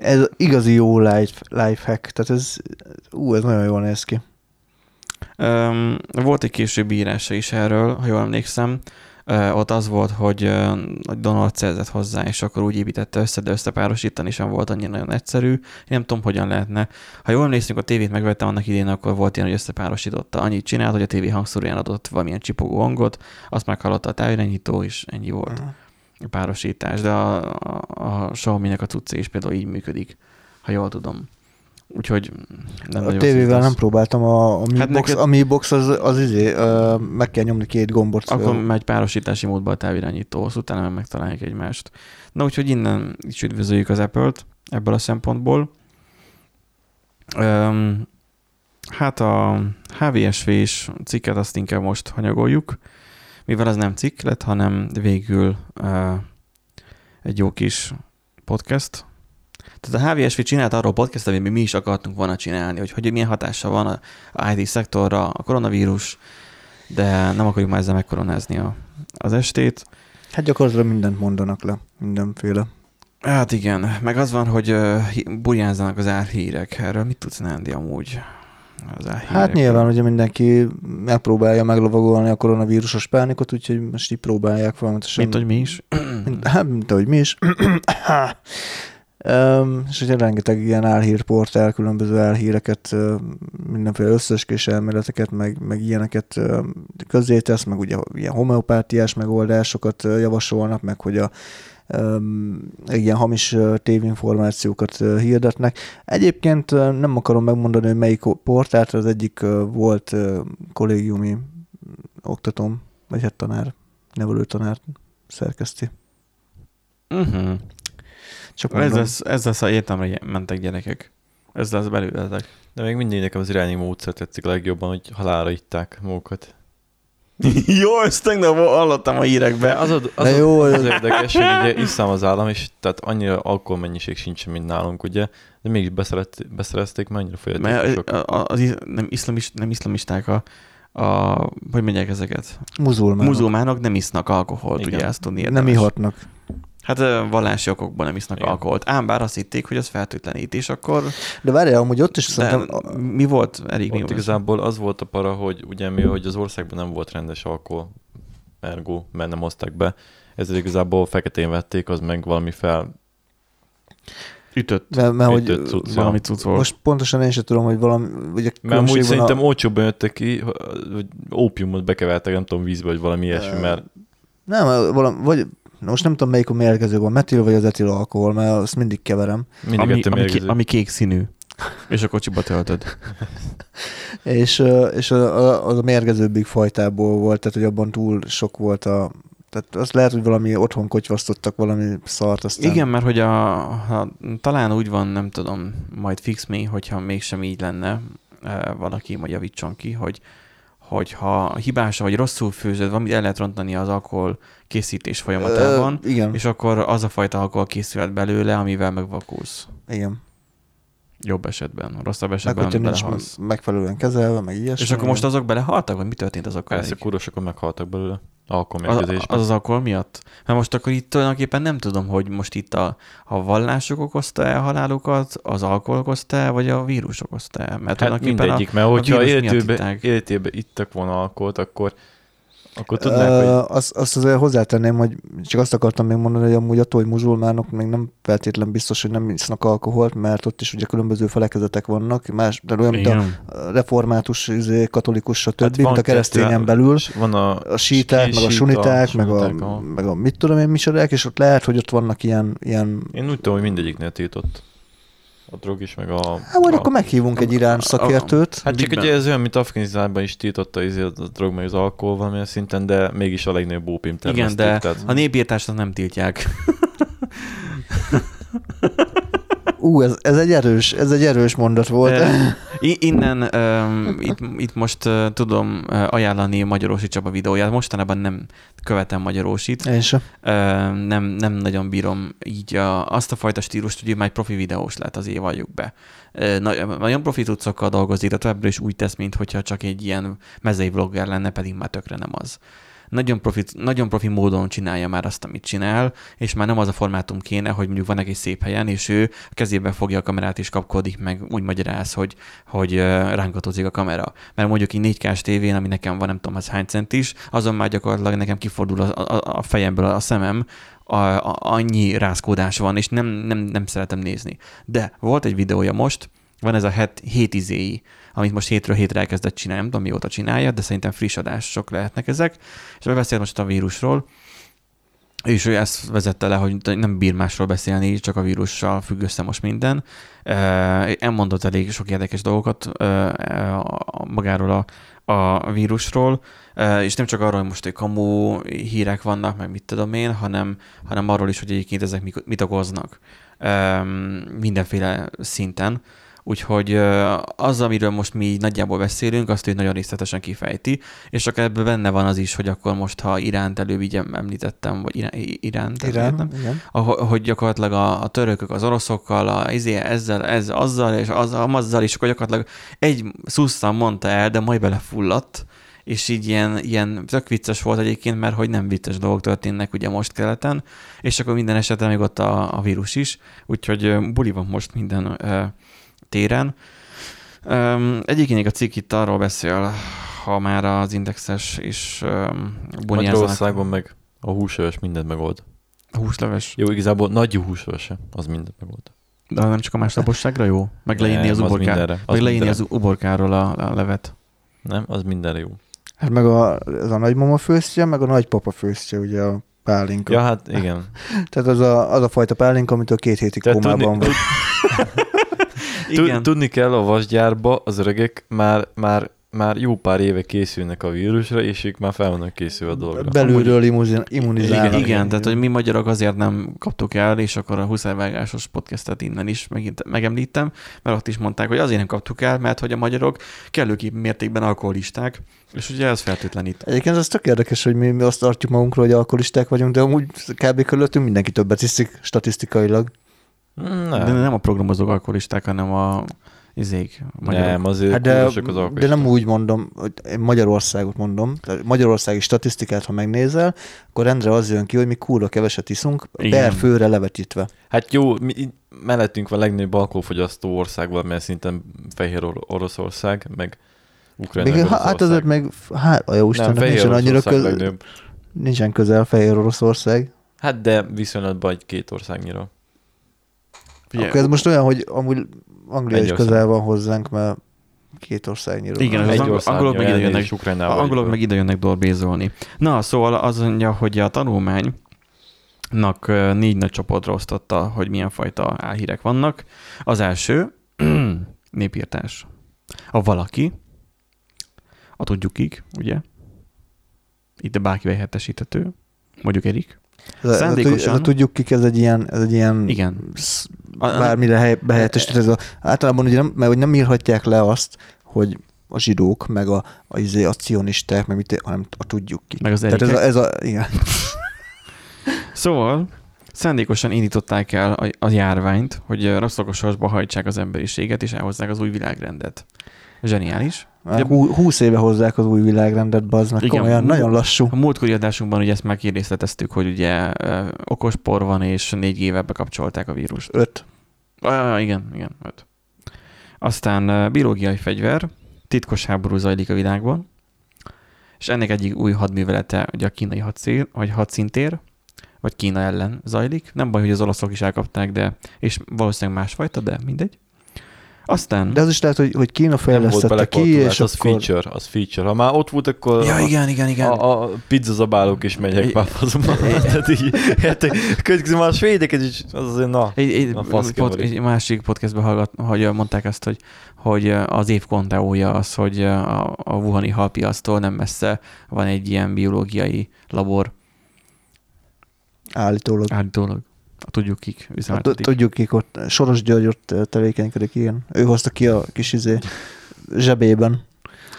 Ez igazi jó life, life hack, tehát ez, ú, ez nagyon jól néz ki. Um, volt egy később írása is erről, ha jól emlékszem. Ott az volt, hogy Donald szerzett hozzá, és akkor úgy építette össze, de összepárosítani sem volt annyira nagyon egyszerű. Én nem tudom, hogyan lehetne. Ha jól emlékszünk, a tévét megvettem annak idén, akkor volt ilyen, hogy összepárosította. Annyit csinált, hogy a tévé hangszóróján adott valamilyen csipogó hangot, azt meghallotta a távirányító, és ennyi volt a párosítás. De a, a, a Xiaomi-nek a cucca is például így működik, ha jól tudom. Úgyhogy nem A tévével nem próbáltam, a, a Mi, hát box, neked... a Mi Box az, az izé, uh, meg kell nyomni két gombot. Akkor megy párosítási módba a távirányító, utána meg megtalálják egymást. Na úgyhogy innen is üdvözöljük az Apple-t ebből a szempontból. Um, hát a HVSV-s cikket azt inkább most hanyagoljuk, mivel az nem cikk lett, hanem végül uh, egy jó kis podcast, tehát a HVSV csinált arról podcast, amit mi is akartunk volna csinálni, hogy, hogy milyen hatása van a IT szektorra a koronavírus, de nem akarjuk már ezzel megkoronázni a, az estét. Hát gyakorlatilag mindent mondanak le, mindenféle. Hát igen, meg az van, hogy uh, burjánzanak az álhírek. Erről mit tudsz Nándi amúgy? Az hát nyilván, ugye mindenki megpróbálja meglovagolni a koronavírusos pánikot, úgyhogy most így próbálják folyamatosan. Mint hogy mi is. hát, mint ahogy mi is. Um, és ugye rengeteg ilyen álhírportál, különböző álhíreket, mindenféle összeskés elméleteket, meg, meg ilyeneket közzétesz, meg ugye ilyen homeopátiás megoldásokat javasolnak, meg hogy a um, ilyen hamis tévinformációkat hirdetnek. Egyébként nem akarom megmondani, hogy melyik portált, az egyik volt kollégiumi oktatom, vagy hát tanár, nevelő tanár szerkeszti. Uh-huh. Csak ez lesz, ez lesz a egyetemre mentek gyerekek. Ez lesz belőletek. De még mindig nekem az irányi módszer tetszik legjobban, hogy halára itták magukat. jó, ezt tegnap hallottam a hírekbe. Az, az, az, De jó, az, az érdekes, hogy ugye iszám az állam, és tehát annyira alkoholmennyiség sincs, mint nálunk, ugye, de mégis beszeret, beszerezték, mert annyira fogyatékosok. Az, nem, iszlamist, nem iszlamisták a, a, hogy mondják ezeket? Muzulmánok. Muzulmánok nem isznak alkoholt, Igen. ugye ezt tudni Nem ihatnak. Hát vallási okokból nem isznak Igen. alkoholt. Ám bár azt hitték, hogy az fertőtlenít, és akkor... De várjál, amúgy ott is szerintem... Mi volt, Erik? Ott mi igazából az volt a para, hogy ugye mi, hogy az országban nem volt rendes alkohol, ergo, mert nem hozták be. Ezért igazából feketén vették, az meg valami fel Ütött, mert, mert ütött hogy cucc, valami cucc volt. Most pontosan én sem tudom, hogy valami... Ugye mert amúgy szerintem a... olcsóbban jöttek ki, hogy ópiumot bekevertek, nem tudom, vízbe, vagy valami ilyesmi, mert... Nem, valami, vagy most nem tudom, melyik a mérgező van, metil vagy az etil alkohol, mert azt mindig keverem. Mindig ami, ami, ké, ami kék színű. És a kocsiba töltöd. és és az a mérgezőbbik fajtából volt, tehát hogy abban túl sok volt a, tehát azt lehet, hogy valami otthon kocsvasztottak valami szart. Aztán... Igen, mert hogy a, ha, talán úgy van, nem tudom, majd fix me, hogyha mégsem így lenne, valaki majd javítson ki, hogy hogyha hibása vagy rosszul főzöd, valamit el lehet rontani az alkohol készítés folyamatában, Ö, igen. és akkor az a fajta alkohol készülhet belőle, amivel megvakulsz. Igen. Jobb esetben, rosszabb esetben meg, belehalsz. megfelelően kezelve, meg ilyesmi. És akkor most azok belehaltak, vagy mi történt azokkal? Persze, kurosok meghaltak belőle. Alkoholmérgezésben. Az, az az alkohol miatt? Mert most akkor itt tulajdonképpen nem tudom, hogy most itt a, a vallások okozta-e a halálukat, az alkohol okozta vagy a vírus okozta-e? Mert hát mindegyik, a, mert hogyha életében, életében ittak volna alkoholt, akkor akkor tudnák, uh, hogy... Azt, azt azért hozzátenném, hogy csak azt akartam még mondani, hogy amúgy attól, hogy muzulmánok még nem feltétlen biztos, hogy nem isznak alkoholt, mert ott is ugye különböző felekezetek vannak, más, de olyan, mint a református, izé, katolikus, stb., hát mint a keresztényen belül. Van a, a síták, meg a suniták, meg a, meg a mit tudom én, micsodák, és ott lehet, hogy ott vannak ilyen... ilyen... Én úgy tudom, hogy mindegyiknél tiltott a drog is, meg a... Hát majd a, akkor meghívunk a, egy irán szakértőt. Hát csak ugye ez olyan, mint Afganisztánban is tiltotta izé a drog, meg az alkohol valamilyen szinten, de mégis a legnagyobb ópim Igen, de tehát... a népírtást nem tiltják. Ú, ez, ez, egy erős, ez egy erős mondat volt. Innen um, itt, itt most uh, tudom ajánlani Magyarósi Csaba videóját. Mostanában nem követem Magyarósit. Én sem. Uh, nem, nem nagyon bírom így a, azt a fajta stílust, hogy már egy profi videós lett, az valljuk be. Uh, nagyon profi tudcokkal dolgozik, de ebből is úgy tesz, mintha csak egy ilyen mezei vlogger lenne, pedig már tökre nem az nagyon profi, nagyon profi módon csinálja már azt, amit csinál, és már nem az a formátum kéne, hogy mondjuk van egy szép helyen, és ő a kezébe fogja a kamerát és kapkodik, meg úgy magyaráz, hogy, hogy ránkatozik a kamera. Mert mondjuk egy 4 k tévén, ami nekem van, nem tudom, az hány cent is, azon már gyakorlatilag nekem kifordul a, a, a fejemből a szemem, a, a, annyi rázkódás van, és nem, nem, nem szeretem nézni. De volt egy videója most, van ez a het, hét izéi, amit most hétről hétre elkezdett csinálni, nem tudom mióta csinálja, de szerintem friss adások lehetnek ezek, és beszélt most a vírusról, és ő ezt vezette le, hogy nem bír másról beszélni, csak a vírussal függ össze most minden. Elmondott elég sok érdekes dolgokat magáról a, a vírusról, és nem csak arról, hogy most egy kamu hírek vannak, meg mit tudom én, hanem, hanem arról is, hogy egyébként ezek mit okoznak mindenféle szinten. Úgyhogy az, amiről most mi nagyjából beszélünk, azt ő nagyon részletesen kifejti, és csak ebben benne van az is, hogy akkor most, ha Iránt előbb így említettem, vagy Irán, Iránt, Irán, igen. hogy gyakorlatilag a, a törökök az oroszokkal, a, izé, ezzel, ez, azzal, és az, azzal, és akkor gyakorlatilag egy szusszan mondta el, de majd belefulladt, és így ilyen, ilyen tök vicces volt egyébként, mert hogy nem vicces dolgok történnek ugye most keleten, és akkor minden esetben még ott a, a vírus is, úgyhogy buli van most minden téren. Egyébként a cikk itt arról beszél, ha már az indexes is um, Magyarországon meg a húsleves mindent megold. A húsleves? Jó, igazából nagy húsleves az mindent megold. De nem csak a másnaposságra jó? Meg leírni az, uborká... meg leírni az uborkáról a, a levet. Nem, az mindenre jó. Hát meg a, az a nagymama főztje, meg a nagypapa főztje, ugye a pálinka. Ja, hát igen. Tehát az a, az a fajta pálinka, amit a két hétig Tehát kómában tudni, van. Igen. Tudni kell a vasgyárba az öregek már, már már jó pár éve készülnek a vírusra, és ők már fel vannak készülve a dologra. Belülről immunizálnak. Igen, igen, tehát hogy mi magyarok azért nem kaptuk el, és akkor a huszárvágásos podcastet innen is megint megemlítem, mert ott is mondták, hogy azért nem kaptuk el, mert hogy a magyarok kellőképp mértékben alkoholisták, és ugye ez feltétlenít. Egyébként ez tök érdekes, hogy mi, mi azt tartjuk magunkról, hogy alkoholisták vagyunk, de amúgy kb. körülöttünk mindenki többet iszik statisztikailag. Nem. De nem a programozók alkoholisták, hanem a izék. Magyarok. Nem, azért hát de, az de nem úgy mondom, hogy Magyarországot mondom, tehát magyarországi statisztikát, ha megnézel, akkor rendre az jön ki, hogy mi kurva keveset iszunk, per főre levetítve. Hát jó, mi, mellettünk van a legnagyobb alkoholfogyasztó országban, mert szinten Fehér Oroszország, meg Ukrajna. Még, hát azért meg, hát a jó Istennek nincsen annyira közel, nincsen közel Fehér Oroszország. Hát de viszonylatban egy két országnyira. Figyelj, Akkor ez most olyan, hogy amúgy Anglia is közel van hozzánk, mert két országnyira. Igen, az, angolok meg ide jönnek, angolok meg ide jönnek dorbézolni. Na, szóval az mondja, hogy a tanulmány négy nagy csoportra osztotta, hogy milyen fajta álhírek vannak. Az első, népírtás. A valaki, a tudjuk kik, ugye? Itt bárki helyettesíthető, mondjuk Erik. Ez, Szándékosan. Ez a, tudjuk kik, ez egy ilyen, ez egy ilyen Igen. Bármire hely, behelyettesített. Ez a, általában ugye nem, mert hogy nem írhatják le azt, hogy a zsidók, meg a, a, izé, a cionisták, meg mit, hanem a tudjuk ki. Meg az Tehát ez a, ez a, igen. Szóval szándékosan indították el a, a járványt, hogy rasszokososba hajtsák az emberiséget, és elhozzák az új világrendet. Zseniális. De... Húsz éve hozzák az új világrendet, meg, Igen, komolyan, nagyon lassú. A múltkori adásunkban ugye ezt már kérdezteteztük, hogy ugye okos por van, és négy éve bekapcsolták a vírust. Öt. Ah, igen, igen, öt. Aztán biológiai fegyver, titkos háború zajlik a világban, és ennek egyik új hadművelete ugye a kínai hadszél, vagy hadszintér, vagy Kína ellen zajlik. Nem baj, hogy az olaszok is elkapták, de és valószínűleg másfajta, de mindegy. Aztán... De az is lehet, hogy, hogy Kína fejlesztette ki, és az akkor... feature, az feature. Ha már ott volt, akkor ja, igen, igen, igen. A, a pizza zabálók is megyek már fazomba. Tehát így, hát, következő már a svédeket is, az azért na, egy, egy, na pod, egy másik podcastben hallgat, hogy mondták azt, hogy, hogy az év konteója az, hogy a, a Wuhani halpiasztól nem messze van egy ilyen biológiai labor. Állítólag. Állítólag. Tudjuk kik üzemeltetik. Tudjuk kik ott. Soros György ott tevékenykedik, igen. Ő hozta ki a kis izé zsebében.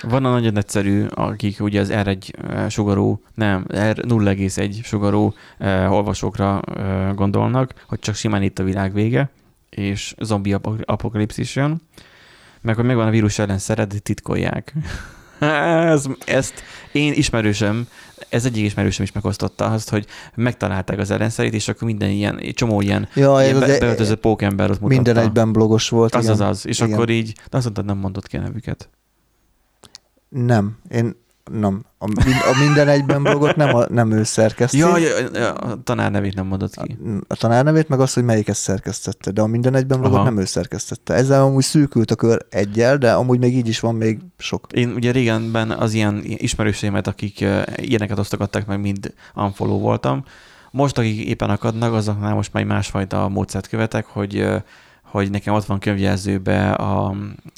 Van a nagyon egyszerű, akik ugye az R1 sugarú, nem, R0,1 sugarú eh, olvasókra eh, gondolnak, hogy csak simán itt a világ vége, és zombi apokalipszis jön, meg hogy megvan a vírus ellen szeret, titkolják. Ez, ezt én ismerősöm ez egyik ismerősöm is megosztotta azt, hogy megtalálták az ellenszerét, és akkor minden ilyen, csomó ilyen, ja, ilyen be, beöltözött pókember az mutatta. Minden egyben blogos volt. Az igen. az az. És igen. akkor így, de azt mondtad, nem mondott ki a nevüket. Nem. Én nem. A, a minden egyben blogot nem, a, nem ő szerkeszti. Ja, ja, ja, a tanár nevét nem mondott ki. A, a tanár nevét, meg azt, hogy melyiket szerkesztette, de a minden egyben blogot Aha. nem ő szerkesztette. Ezzel amúgy szűkült a kör egyel, de amúgy még így is van még sok. Én ugye régenben az ilyen ismerőseimet, akik ilyeneket osztogattak meg, mind unfollow voltam. Most, akik éppen akadnak, azoknál most már másfajta módszert követek, hogy hogy nekem ott van könyvjelzőbe, a,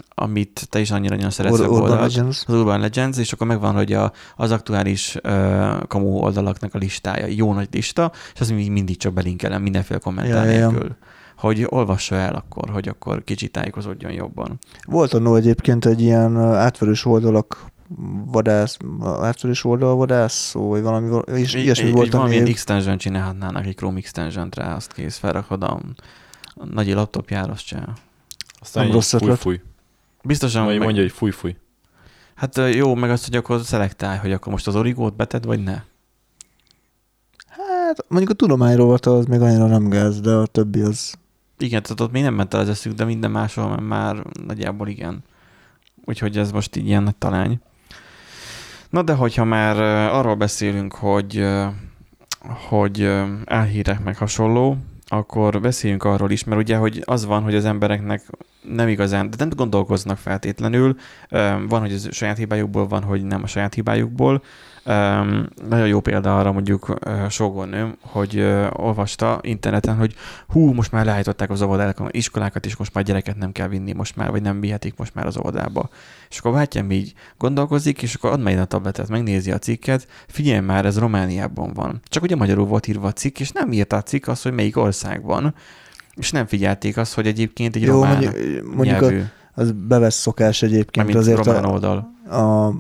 amit te is annyira nagyon szeretsz Ur- Urban Legends. az Urban Legends, és akkor megvan, hogy a, az aktuális uh, kamu oldalaknak a listája, jó nagy lista, és az mindig csak belinkelem mindenféle kommentár ja, nélkül. Ja hogy olvassa el akkor, hogy akkor kicsit tájékozódjon jobban. Volt annó egyébként egy ilyen átverős oldalak vadász, átverős oldal vadász, vagy valami, és ilyesmi volt. Valamilyen extension csinálhatnának egy Chrome extension rá, azt kész, felrakod a nagy laptopjára, azt csinál. Aztán nem rossz fúj, fúj. Biztosan. Vagy meg... mondja, hogy fúj, fúj. Hát jó, meg azt, hogy akkor szelektálj, hogy akkor most az origót beted, vagy ne. Hát mondjuk a tudományról az még annyira nem gáz, de a többi az... Igen, tehát ott még nem ment el az eszük, de minden máshol már nagyjából igen. Úgyhogy ez most így ilyen nagy talány. Na de hogyha már arról beszélünk, hogy, hogy elhírek meg hasonló, akkor beszéljünk arról is, mert ugye, hogy az van, hogy az embereknek nem igazán, de nem gondolkoznak feltétlenül. Van, hogy ez saját hibájukból, van, hogy nem a saját hibájukból. Um, nagyon jó példa arra mondjuk uh, sógornőm, hogy uh, olvasta interneten, hogy hú, most már leállították az óvodákat, iskolákat, és most már gyereket nem kell vinni most már, vagy nem vihetik most már az óvodába. És akkor bátyám így gondolkozik, és akkor ad meg a tabletet, megnézi a cikket, figyelj már, ez Romániában van. Csak ugye magyarul volt írva a cikk, és nem írta a cikk azt, hogy melyik országban. És nem figyelték azt, hogy egyébként egy Jó, román mondjuk, mondjuk nyelvű. A, az bevesz szokás egyébként. azért román a, oldal. A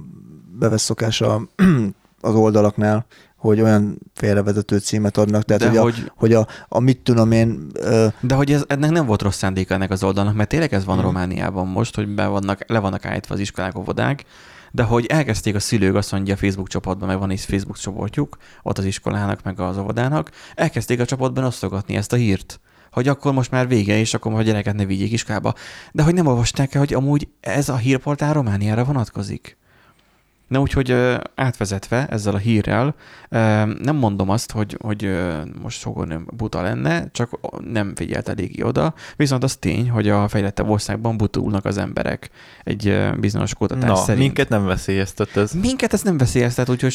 bevesz szokás a, az oldalaknál, hogy olyan félrevezető címet adnak, tehát de hogy, hogy, a, hogy a, a mit tudom én... Ö... De hogy ez, ennek nem volt rossz szándéka ennek az oldalnak, mert tényleg ez van hmm. Romániában most, hogy be vannak, le vannak állítva az iskolák, óvodák, de hogy elkezdték a szülők, azt mondja a Facebook csoportban, meg van is Facebook csoportjuk, ott az iskolának, meg az óvodának, elkezdték a csoportban osztogatni ezt a hírt hogy akkor most már vége, és akkor a gyereket ne vigyék iskába. De hogy nem olvasták el, hogy amúgy ez a hírportál Romániára vonatkozik. Na úgyhogy átvezetve ezzel a hírrel, nem mondom azt, hogy, hogy most nem buta lenne, csak nem figyelt eléggé oda, viszont az tény, hogy a fejlettebb országban butulnak az emberek egy bizonyos kutatás Na, szerint. minket nem veszélyeztet ez. Minket ez nem veszélyeztet, úgyhogy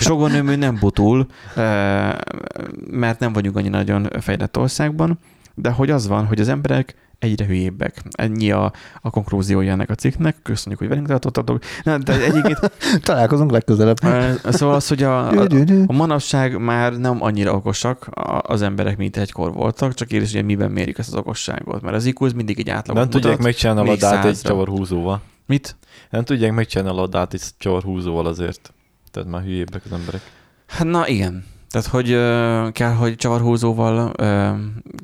sogonő nem butul, mert nem vagyunk annyira nagyon fejlett országban, de hogy az van, hogy az emberek egyre hülyébbek. Ennyi a, a konklúziója ennek a cikknek. Köszönjük, hogy velünk tartottatok. Na, de egyébként... Találkozunk legközelebb. Szóval az, hogy a, a, a manapság már nem annyira okosak az emberek, mint egykor voltak, csak kérdés, hogy miben mérik ezt az okosságot. Mert az IQ mindig egy átlag. Nem tudják megcsinálni a ladát egy csavarhúzóval. Mit? Nem tudják megcsinálni a ladát egy csavarhúzóval azért. Tehát már hülyébbek az emberek. Hát na igen. Tehát, hogy uh, kell, hogy csavarhúzóval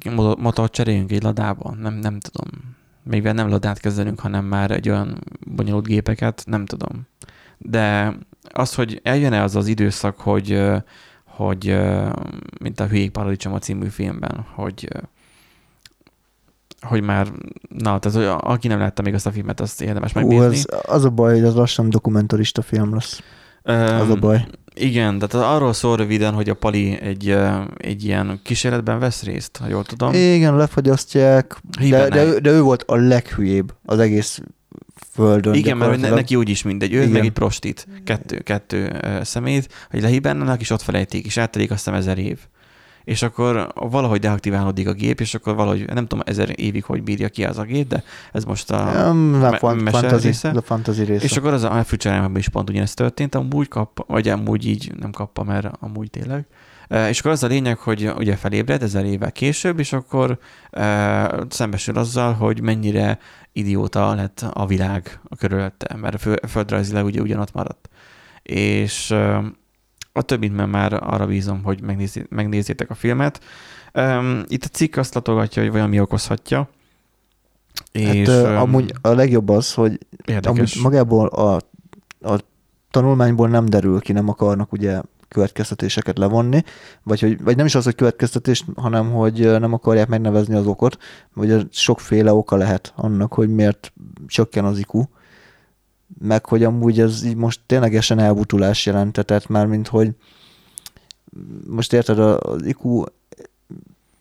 uh, motort cseréljünk egy ladában? Nem, nem tudom. Még nem ladát kezdenünk, hanem már egy olyan bonyolult gépeket, nem tudom. De az, hogy eljön-e az az időszak, hogy, hogy mint a Hülyék Paradicsom a című filmben, hogy hogy már, na, tehát hogy aki nem látta még azt a filmet, azt érdemes megnézni. Ó, az, az a baj, hogy az lassan dokumentarista film lesz. Az a baj. Igen, tehát arról szól röviden, hogy a Pali egy, egy ilyen kísérletben vesz részt, ha jól tudom. Igen, lefagyasztják, de, de, ő, de ő volt a leghülyébb az egész földön. Igen, mert ne, neki úgyis mindegy, ő Igen. meg egy prostit, kettő, kettő szemét, hogy lehibennenek, és ott felejték, és áttelik azt hiszem ezer év és akkor valahogy deaktiválódik a gép, és akkor valahogy, nem tudom, ezer évig hogy bírja ki az a gép, de ez most a, ja, me- fant- fantasy, része. A fantasy része. És akkor az a future is pont ugyanezt történt, amúgy kap, vagy amúgy így nem kappa, mert amúgy tényleg. És akkor az a lényeg, hogy ugye felébred ezer évvel később, és akkor e, szembesül azzal, hogy mennyire idióta lett a világ a körülötte, mert a földrajzilag ugye ugyanott maradt. És e, a többit mert már arra bízom, hogy megnézi, megnézzétek a filmet. Um, itt a cikk azt latogatja, hogy valami okozhatja. És, hát, uh, amúgy a legjobb az, hogy amúgy magából a, a tanulmányból nem derül ki, nem akarnak ugye következtetéseket levonni, vagy, hogy, vagy nem is az, hogy következtetés, hanem hogy nem akarják megnevezni az okot, vagy sokféle oka lehet annak, hogy miért csökken az IQ, meg hogy amúgy ez így most ténylegesen elbutulás jelentetett már, mint hogy most érted, az IQ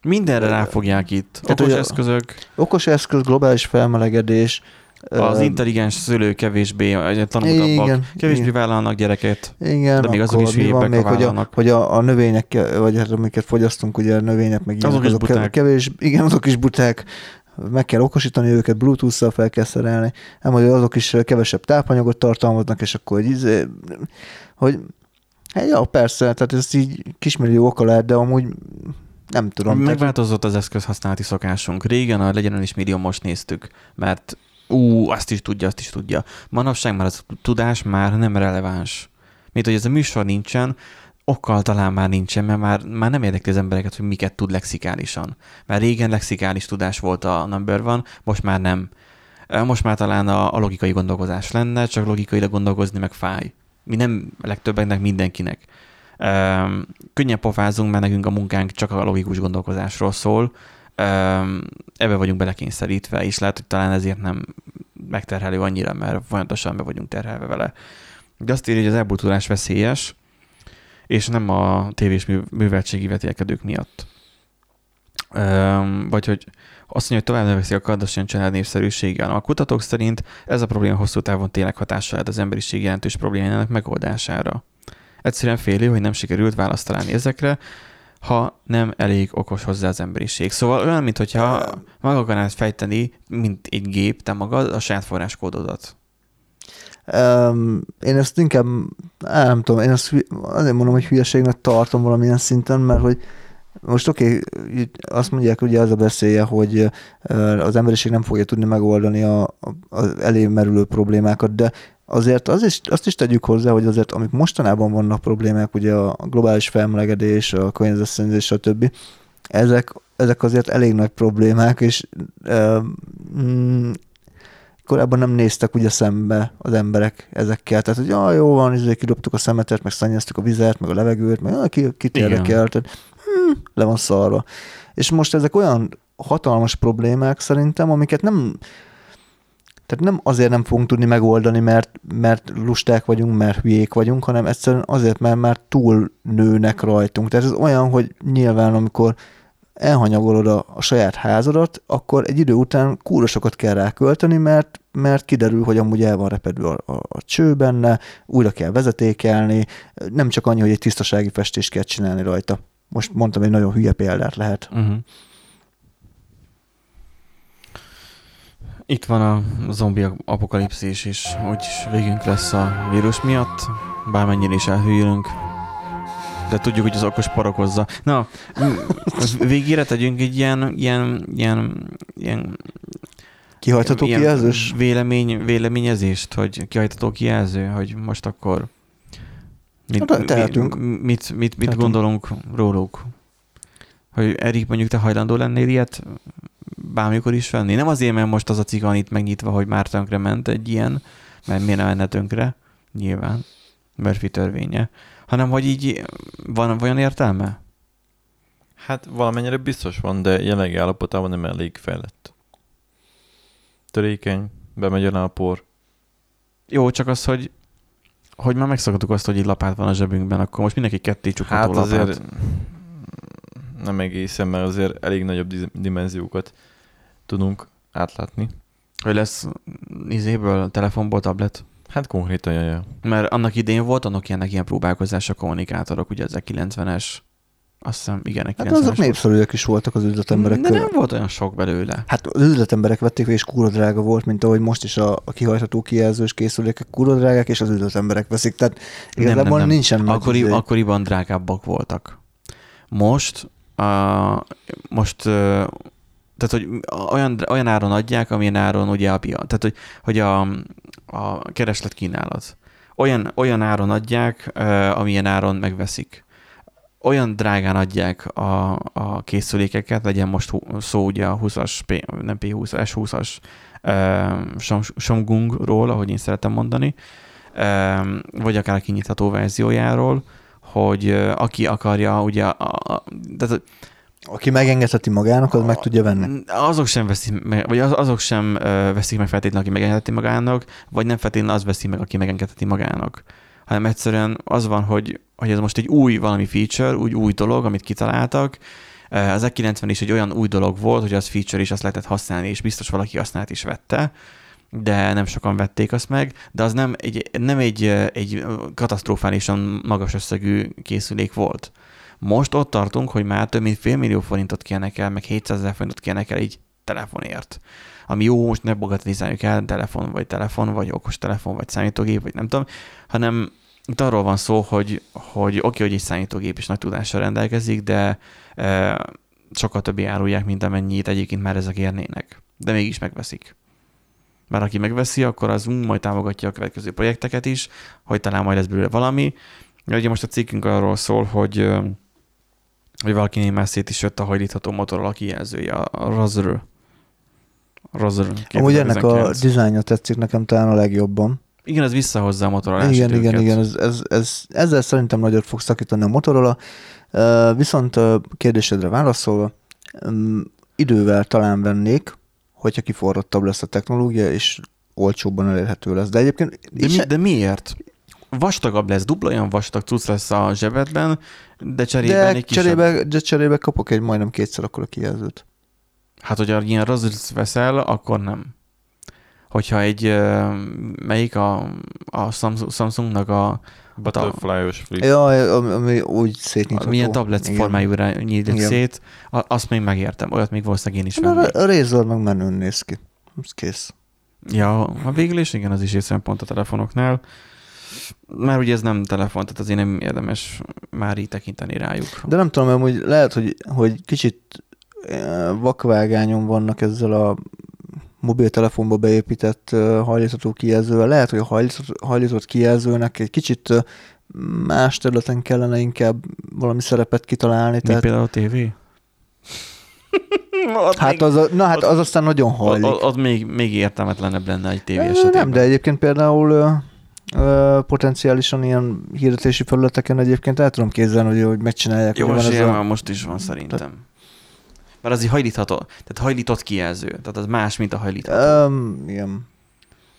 Mindenre ráfogják itt. Tehát, okos eszközök. Okos eszköz, globális felmelegedés, az uh, intelligens szülő kevésbé, tanultabbak, igen, kevésbé igen. vállalnak gyereket, igen, de még azok is hülyébbek, még, hogy a, hogy a, a növények, vagy hát amiket fogyasztunk, ugye a növények, meg azok, azok, azok kevés, igen, azok is buták, meg kell okosítani őket, Bluetooth-szal fel kell szerelni, nem, hogy azok is kevesebb tápanyagot tartalmaznak, és akkor hogy, izé, hogy hát, ja, persze, tehát ez így kismillió oka lehet, de amúgy nem tudom. Megváltozott az eszközhasználati szokásunk. Régen a legyen is millió most néztük, mert ú, azt is tudja, azt is tudja. Manapság már az tudás már nem releváns. Mint hogy ez a műsor nincsen, okkal talán már nincsen, mert már, már nem érdekli az embereket, hogy miket tud lexikálisan. Mert régen lexikális tudás volt a number van, most már nem. Most már talán a, a logikai gondolkozás lenne, csak logikailag gondolkozni meg fáj. Mi nem legtöbbeknek, mindenkinek. Um, könnyen pofázunk, mert nekünk a munkánk csak a logikus gondolkozásról szól, ebbe vagyunk belekényszerítve, és lehet, hogy talán ezért nem megterhelő annyira, mert folyamatosan be vagyunk terhelve vele. De azt írja, hogy az elbutulás veszélyes, és nem a tévés műveltségi vetélkedők miatt. Vagy hogy azt mondja, hogy tovább növekszik a Kardashian család népszerűsége. A kutatók szerint ez a probléma hosszú távon tényleg hatással lehet az emberiség jelentős problémájának megoldására. Egyszerűen félő, hogy nem sikerült választ találni ezekre, ha nem elég okos hozzá az emberiség. Szóval olyan, mintha meg akarnád fejteni, mint egy gép, te magad a saját forráskódodat. Um, én ezt inkább, nem tudom, én ezt azért mondom, hogy hülyeségnek tartom valamilyen szinten, mert hogy most oké, okay, azt mondják, ugye az a beszélje, hogy az emberiség nem fogja tudni megoldani a, az elémerülő problémákat, de azért az is, azt is tegyük hozzá, hogy azért amik mostanában vannak problémák, ugye a globális felmelegedés, a környezetszennyezés, stb., ezek, ezek azért elég nagy problémák, és mm, korábban nem néztek ugye szembe az emberek ezekkel, tehát hogy ja, jó van, ezért kidobtuk a szemetet, meg szennyeztük a vizet, meg a levegőt, meg ja, ki, kit érdekel, tehát hm, le van szarva. És most ezek olyan hatalmas problémák szerintem, amiket nem, tehát nem azért nem fogunk tudni megoldani, mert, mert lusták vagyunk, mert hülyék vagyunk, hanem egyszerűen azért, mert már túl nőnek rajtunk. Tehát ez olyan, hogy nyilván amikor elhanyagolod a, a saját házadat, akkor egy idő után kúrosokat kell rákölteni, mert, mert kiderül, hogy amúgy el van repedve a, a, a cső benne, újra kell vezetékelni, nem csak annyi, hogy egy tisztasági festést kell csinálni rajta. Most mondtam, egy nagyon hülye példát lehet. Uh-huh. Itt van a zombi apokalipszis is, úgyis végünk lesz a vírus miatt, bármennyire is elhűlünk. De tudjuk, hogy az okos parakozza. Na, végére tegyünk egy ilyen, ilyen, ilyen, ilyen Kihajtható ilyen kijelzős? Vélemény, véleményezést, hogy kihajtható kijelző, hogy most akkor mit, tehetünk. mit, mit, mit, mit gondolunk róluk? Hogy Erik, mondjuk te hajlandó lennél ilyet bármikor is venni. Nem azért, mert most az a cikk van itt megnyitva, hogy már tönkre ment egy ilyen, mert miért nem menne tönkre, nyilván, Murphy törvénye, hanem hogy így van olyan értelme? Hát valamennyire biztos van, de jelenlegi állapotában nem elég fejlett. Törékeny, bemegy a por. Jó, csak az, hogy hogy már megszoktuk azt, hogy így lapát van a zsebünkben, akkor most mindenki ketté csukható hát lapát. azért nem egészen, mert azért elég nagyobb dimenziókat tudunk átlátni. Hogy lesz izéből, telefonból tablet? Hát konkrétan, jaj. Mert annak idén volt annak ilyenek ilyen próbálkozások kommunikátorok, ugye ezek 90-es, azt hiszem, igen, Hát azok népszerűek is voltak az üzletemberek. De nem volt olyan sok belőle. Hát az üzletemberek vették, és kurva drága volt, mint ahogy most is a, a kihajtható kijelzős készülékek kurva drágák, és az üzletemberek veszik. Tehát igazából nem, nem, nem. nincsen Akkori, izé- Akkoriban drágábbak voltak. Most, uh, most uh, tehát, hogy olyan, olyan áron adják, amilyen áron ugye a piac. Tehát, hogy, hogy a, a kereslet kínálat. Olyan, olyan áron adják, amilyen áron megveszik. Olyan drágán adják a, a készülékeket, legyen most szó ugye a 20-as, nem P20, S20-as uh, Samsungról, ahogy én szeretem mondani, vagy akár a kinyitható verziójáról, hogy aki akarja, ugye, a, a, tehát aki megengedheti magának, az a, meg tudja venni. Azok sem veszik meg, vagy az, azok sem veszik meg feltétlenül, aki megengedheti magának, vagy nem feltétlenül az veszi meg, aki megengedheti magának. Hanem egyszerűen az van, hogy, hogy ez most egy új valami feature, úgy új dolog, amit kitaláltak, az E90 is egy olyan új dolog volt, hogy az feature is azt lehetett használni, és biztos valaki használt is vette, de nem sokan vették azt meg, de az nem egy, nem egy, egy katasztrofálisan magas összegű készülék volt. Most ott tartunk, hogy már több mint fél millió forintot kérnek el, meg 700 ezer forintot kérnek el egy telefonért. Ami jó, most ne bogatelizáljuk el, telefon vagy telefon, vagy okos telefon, vagy számítógép, vagy nem tudom, hanem itt arról van szó, hogy, hogy oké, okay, hogy egy számítógép is nagy tudással rendelkezik, de e, sokkal többi árulják, mint amennyit egyébként már ezek érnének. De mégis megveszik. Mert aki megveszi, akkor az majd támogatja a következő projekteket is, hogy talán majd ez belőle valami. Ugye most a cikkünk arról szól, hogy hogy valaki némel szét is jött a hajlítható Motorola kijelzője, a Razer. Razer Amúgy ennek a dizájnja tetszik nekem talán a legjobban. Igen, ez visszahozza a Motorola Igen, igen, igen, ez, ez, ez, ezzel szerintem nagyot fog szakítani a Motorola. Viszont kérdésedre válaszolva, idővel talán vennék, hogyha kiforrottabb lesz a technológia, és olcsóbban elérhető lesz. De egyébként... De, mi, de miért? Vastagabb lesz, dupla olyan vastag cucc lesz a zsebedben, de cserében de egy kisebb... cserébe, de cserébe kapok egy majdnem kétszer akkor a kijelzőt. Hát, hogyha ilyen razrit veszel, akkor nem. Hogyha egy, melyik a, a Samsungnak a Butterfly-os flip. Ja, ami úgy szétnyitható. Milyen tablet formájúra nyílik szét, azt még megértem, olyat még valószínűleg én is vennék. A Razer meg menőn néz ki. Ez kész. Ja, a végül is igen, az is észre pont a telefonoknál. Már ugye ez nem telefon, tehát azért nem érdemes már így tekinteni rájuk. De nem tudom, hogy lehet, hogy, hogy kicsit eh, vakvágányon vannak ezzel a mobiltelefonba beépített eh, hajlítható kijelzővel. Lehet, hogy a hajlított, hajlított kijelzőnek egy kicsit eh, más területen kellene inkább valami szerepet kitalálni. Mi tehát... például a tévé? hát még, az, na hát az aztán nagyon hajlik. Az, az még, még értelmetlenebb lenne egy tévé esetében. Nem, de egyébként például potenciálisan ilyen hirdetési felületeken egyébként el tudom képzelni, hogy, hogy megcsinálják. Jó, most, ez a... most is van szerintem. Tehát... Mert az egy hajlítható, tehát hajlított kijelző, tehát az más, mint a hajlítható. Um, igen.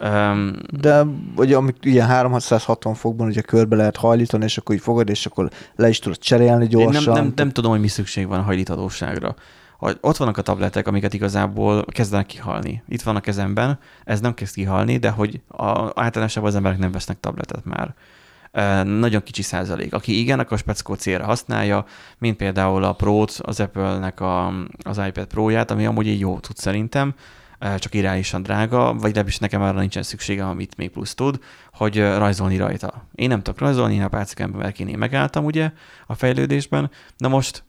Um, De ugye amik ilyen 360 fokban ugye körbe lehet hajlítani, és akkor így fogod, és akkor le is tudod cserélni gyorsan. Nem, nem, nem tudom, hogy mi szükség van a hajlíthatóságra ott vannak a tabletek, amiket igazából kezdenek kihalni. Itt van a kezemben, ez nem kezd kihalni, de hogy a, általánosában az emberek nem vesznek tabletet már. E, nagyon kicsi százalék. Aki igen, akkor a speckó célra használja, mint például a Pro-t, az Apple-nek a, az iPad Pro-ját, ami amúgy egy jó tud szerintem, csak irányosan drága, vagy legalábbis nekem arra nincsen szükségem, amit még plusz tud, hogy rajzolni rajta. Én nem tudok rajzolni, én a pálcikemben én megálltam ugye a fejlődésben, na most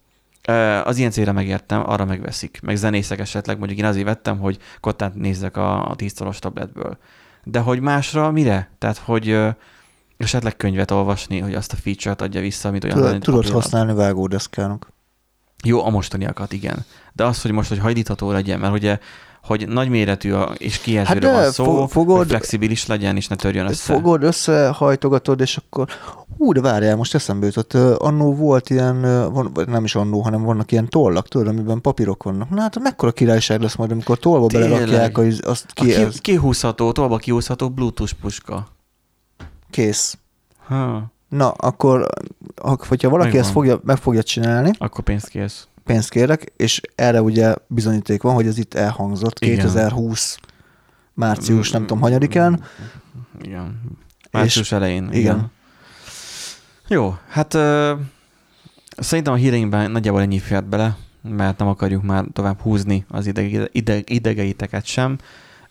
az ilyen célra megértem, arra megveszik. Meg zenészek esetleg, mondjuk én azért vettem, hogy kottát nézzek a, a 10 tabletből. De hogy másra mire? Tehát, hogy esetleg könyvet olvasni, hogy azt a feature-t adja vissza, amit olyan... Tudod, tudod használni vágódeszkának. Jó, a mostaniakat, igen. De az, hogy most, hogy hajlítható legyen, mert ugye hogy nagyméretű és kijelzőre hát van szó, fogod, hogy flexibilis legyen, és ne törjön össze. Fogod, összehajtogatod, és akkor hú, de várjál, most eszembe jutott, annó volt ilyen, van, nem is annó, hanem vannak ilyen tollak, tudod, amiben papírok vannak. Na hát mekkora királyság lesz majd, amikor tollba Tényleg. belerakják, azt ki, a ki, kihúzható, tollba kihúzható bluetooth puska. Kész. Ha. Na, akkor, hogyha valaki Megvan. ezt fogja, meg fogja csinálni, akkor pénzt kész pénzt kérek, és erre ugye bizonyíték van, hogy ez itt elhangzott Igen. 2020 március, nem tudom, hanyadikán. Igen. Március és, elején. Igen. igen. Jó, hát uh, szerintem a híreinkben nagyjából ennyi fért bele, mert nem akarjuk már tovább húzni az ideg, ideg, idegeiteket sem.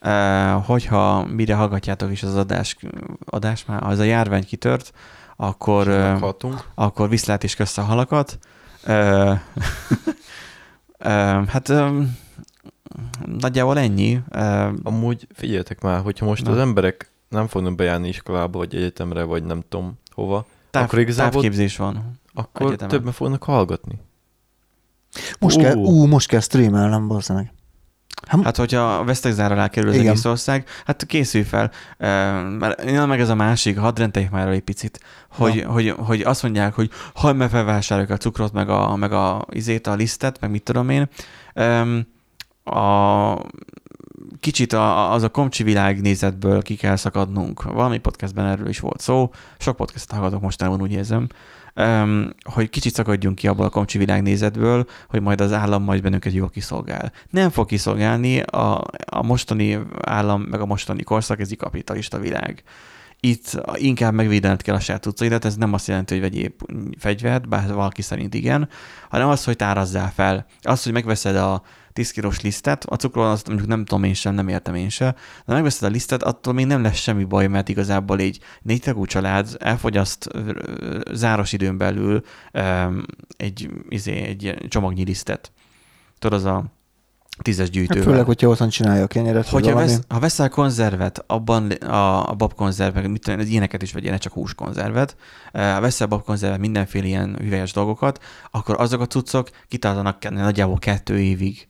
Uh, hogyha mire hallgatjátok is az adás, adás már, ha ez a járvány kitört, akkor, uh, akkor viszlát is közt a halakat hát nagyjából ennyi. Amúgy figyeljetek már, hogyha most Na. az emberek nem fognak bejárni iskolába, vagy egyetemre, vagy nem tudom hova, Táv, akkor igazából távképzés van. Akkor egyetemen. többen fognak hallgatni. Most, uh. kell, ú, most kell streamelnem, bazzanak. Hát, hát hogyha vesztegzára alá kerül az Igen. egész ország, hát készülj fel. Mert meg ez a másik, hadd rendeljük már egy picit, hogy, ja. hogy, hogy, azt mondják, hogy ha meg felvásároljuk a cukrot, meg a, meg a izét, a lisztet, meg mit tudom én. A, kicsit a, az a komcsi világnézetből ki kell szakadnunk. Valami podcastben erről is volt szó, sok podcastot hallgatok mostanában, úgy érzem, hogy kicsit szakadjunk ki abból a komcsi világnézetből, hogy majd az állam majd bennünket jól kiszolgál. Nem fog kiszolgálni a, a mostani állam, meg a mostani korszak, ez egy kapitalista világ. Itt inkább megvédened kell a saját utcaidat, ez nem azt jelenti, hogy vegyél fegyvert, bár valaki szerint igen, hanem az, hogy tárazzál fel. Az, hogy megveszed a 10 kilós lisztet, a cukról azt mondjuk nem tudom én sem, nem értem én sem, de megveszed a lisztet, attól még nem lesz semmi baj, mert igazából egy négy tagú család elfogyaszt záros időn belül egy, izé, egy csomagnyi lisztet. Tudod, az a tízes gyűjtővel. Hát főleg, hogyha otthon csinálja a kenyeret. Hogyha vesz, ha veszel konzervet, abban a, a babkonzerv, meg mit tudom, ilyeneket is vegyél, ne csak húskonzervet, ha veszel babkonzervet, mindenféle ilyen hüvelyes dolgokat, akkor azok a cuccok kitartanak nagyjából kettő évig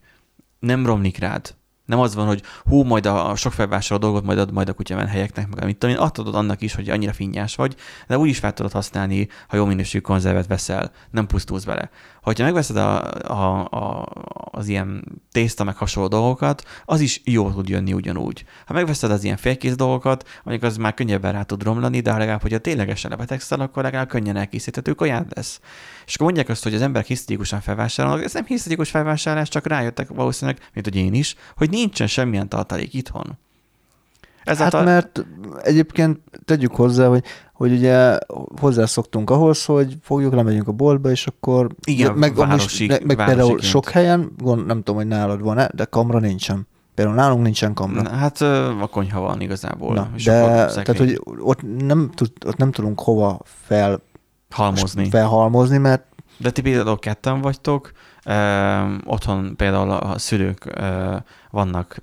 nem romlik rád. Nem az van, hogy hú, majd a sok felvásárolt dolgot majd ad majd a kutyamen helyeknek, meg mit tudom én, adod annak is, hogy annyira finnyás vagy, de úgy is fel tudod használni, ha jó minőségű konzervet veszel, nem pusztulsz bele. Ha megveszed a, a, a, az ilyen tészta meg hasonló dolgokat, az is jó tud jönni ugyanúgy. Ha megveszed az ilyen félkész dolgokat, mondjuk az már könnyebben rá tud romlani, de legalább, hogyha ténylegesen lebetegszel, akkor legalább könnyen elkészíthető kaját lesz. És akkor mondják azt, hogy az emberek hisztikusan felvásárolnak, ez nem hisztikus felvásárlás, csak rájöttek valószínűleg, mint hogy én is, hogy nincsen semmilyen tartalék itthon. Ezáltal... Hát mert egyébként tegyük hozzá, hogy, hogy ugye hozzászoktunk ahhoz, hogy fogjuk, lemegyünk a boltba, és akkor Igen, meg, városi, meg, meg például sok helyen, gond, nem tudom, hogy nálad van-e, de kamra nincsen. Például nálunk nincsen kamra. Hát a konyha van igazából. Na, és de, tehát, hogy ott nem, tud, ott nem tudunk hova fel halmozni. felhalmozni, mert de ti például ketten vagytok, otthon például a szülők vannak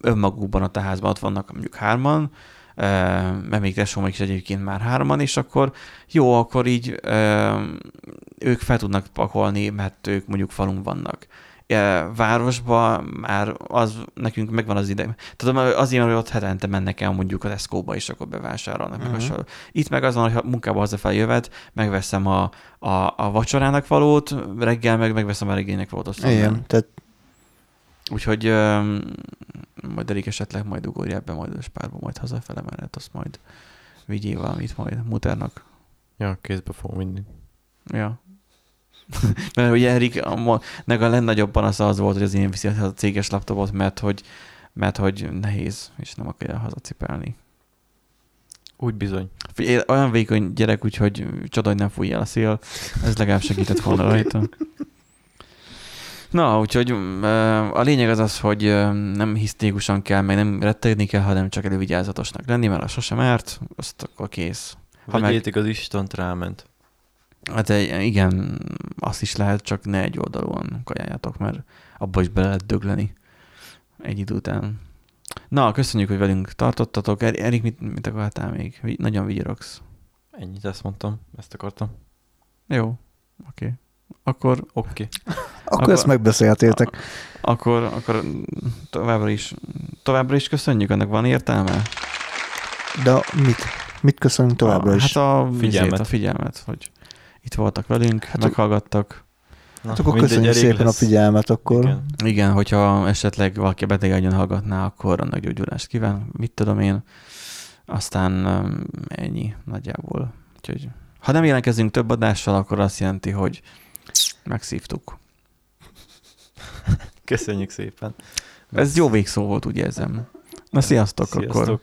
önmagukban a teházban, ott vannak mondjuk hárman, mert még tesóm is egyébként már hárman, és akkor jó, akkor így ők fel tudnak pakolni, mert ők mondjuk falunk vannak városba már az, nekünk megvan az ide. Tudom, az ilyen, hogy ott hetente mennek el mondjuk a Tesco-ba, és akkor bevásárolnak. Uh-huh. Meg Itt meg az van, hogy munkába hazafelé jövet, megveszem a, a, a vacsorának valót, reggel meg megveszem a regénynek valót. Aztán Igen, tehát Úgyhogy um, majd Erik esetleg majd ugorjál be majd a spárba, majd hazafele, mert azt majd vigyél valamit majd muternak. Ja, kézbe fogom vinni. Ja, mert ugye Erik, meg a legnagyobban az az volt, hogy az én viszi a céges laptopot, mert hogy, mert hogy nehéz, és nem akarja hazacipelni. Úgy bizony. Figyelj, olyan vékony gyerek, úgyhogy csoda, hogy nem fújja a szél. Ez legalább segített volna rajta. Na, úgyhogy a lényeg az az, hogy nem hisztérikusan kell, meg nem rettegni kell, hanem csak elővigyázatosnak lenni, mert a sosem árt, azt akkor kész. Ha Vagy meg... az Istent ráment. Hát igen, azt is lehet, csak ne egy oldalúan kajáljátok, mert abba is bele lehet dögleni egy idő után. Na, köszönjük, hogy velünk tartottatok. Erik, mit, mit akartál még? Nagyon vigyorogsz. Ennyit ezt mondtam, ezt akartam. Jó, oké. Okay. Akkor... Oké. Okay. akkor, akkor ezt megbeszéltétek. Akkor, akkor továbbra is, továbbra is köszönjük, ennek van értelme? De mit? Mit köszönjük továbbra is? Hát a figyelmet, a figyelmet hogy itt voltak velünk, hát meghallgattak. Na, hát akkor köszönjük szépen lesz. a figyelmet akkor. Igen. Igen, hogyha esetleg valaki betegedjen hallgatná, akkor annak gyógyulást kíván, mit tudom én. Aztán um, ennyi nagyjából. Úgyhogy, ha nem jelentkezünk több adással, akkor azt jelenti, hogy megszívtuk. Köszönjük szépen. Ez jó végszó volt, úgy érzem. Na, sziasztok, sziasztok. akkor.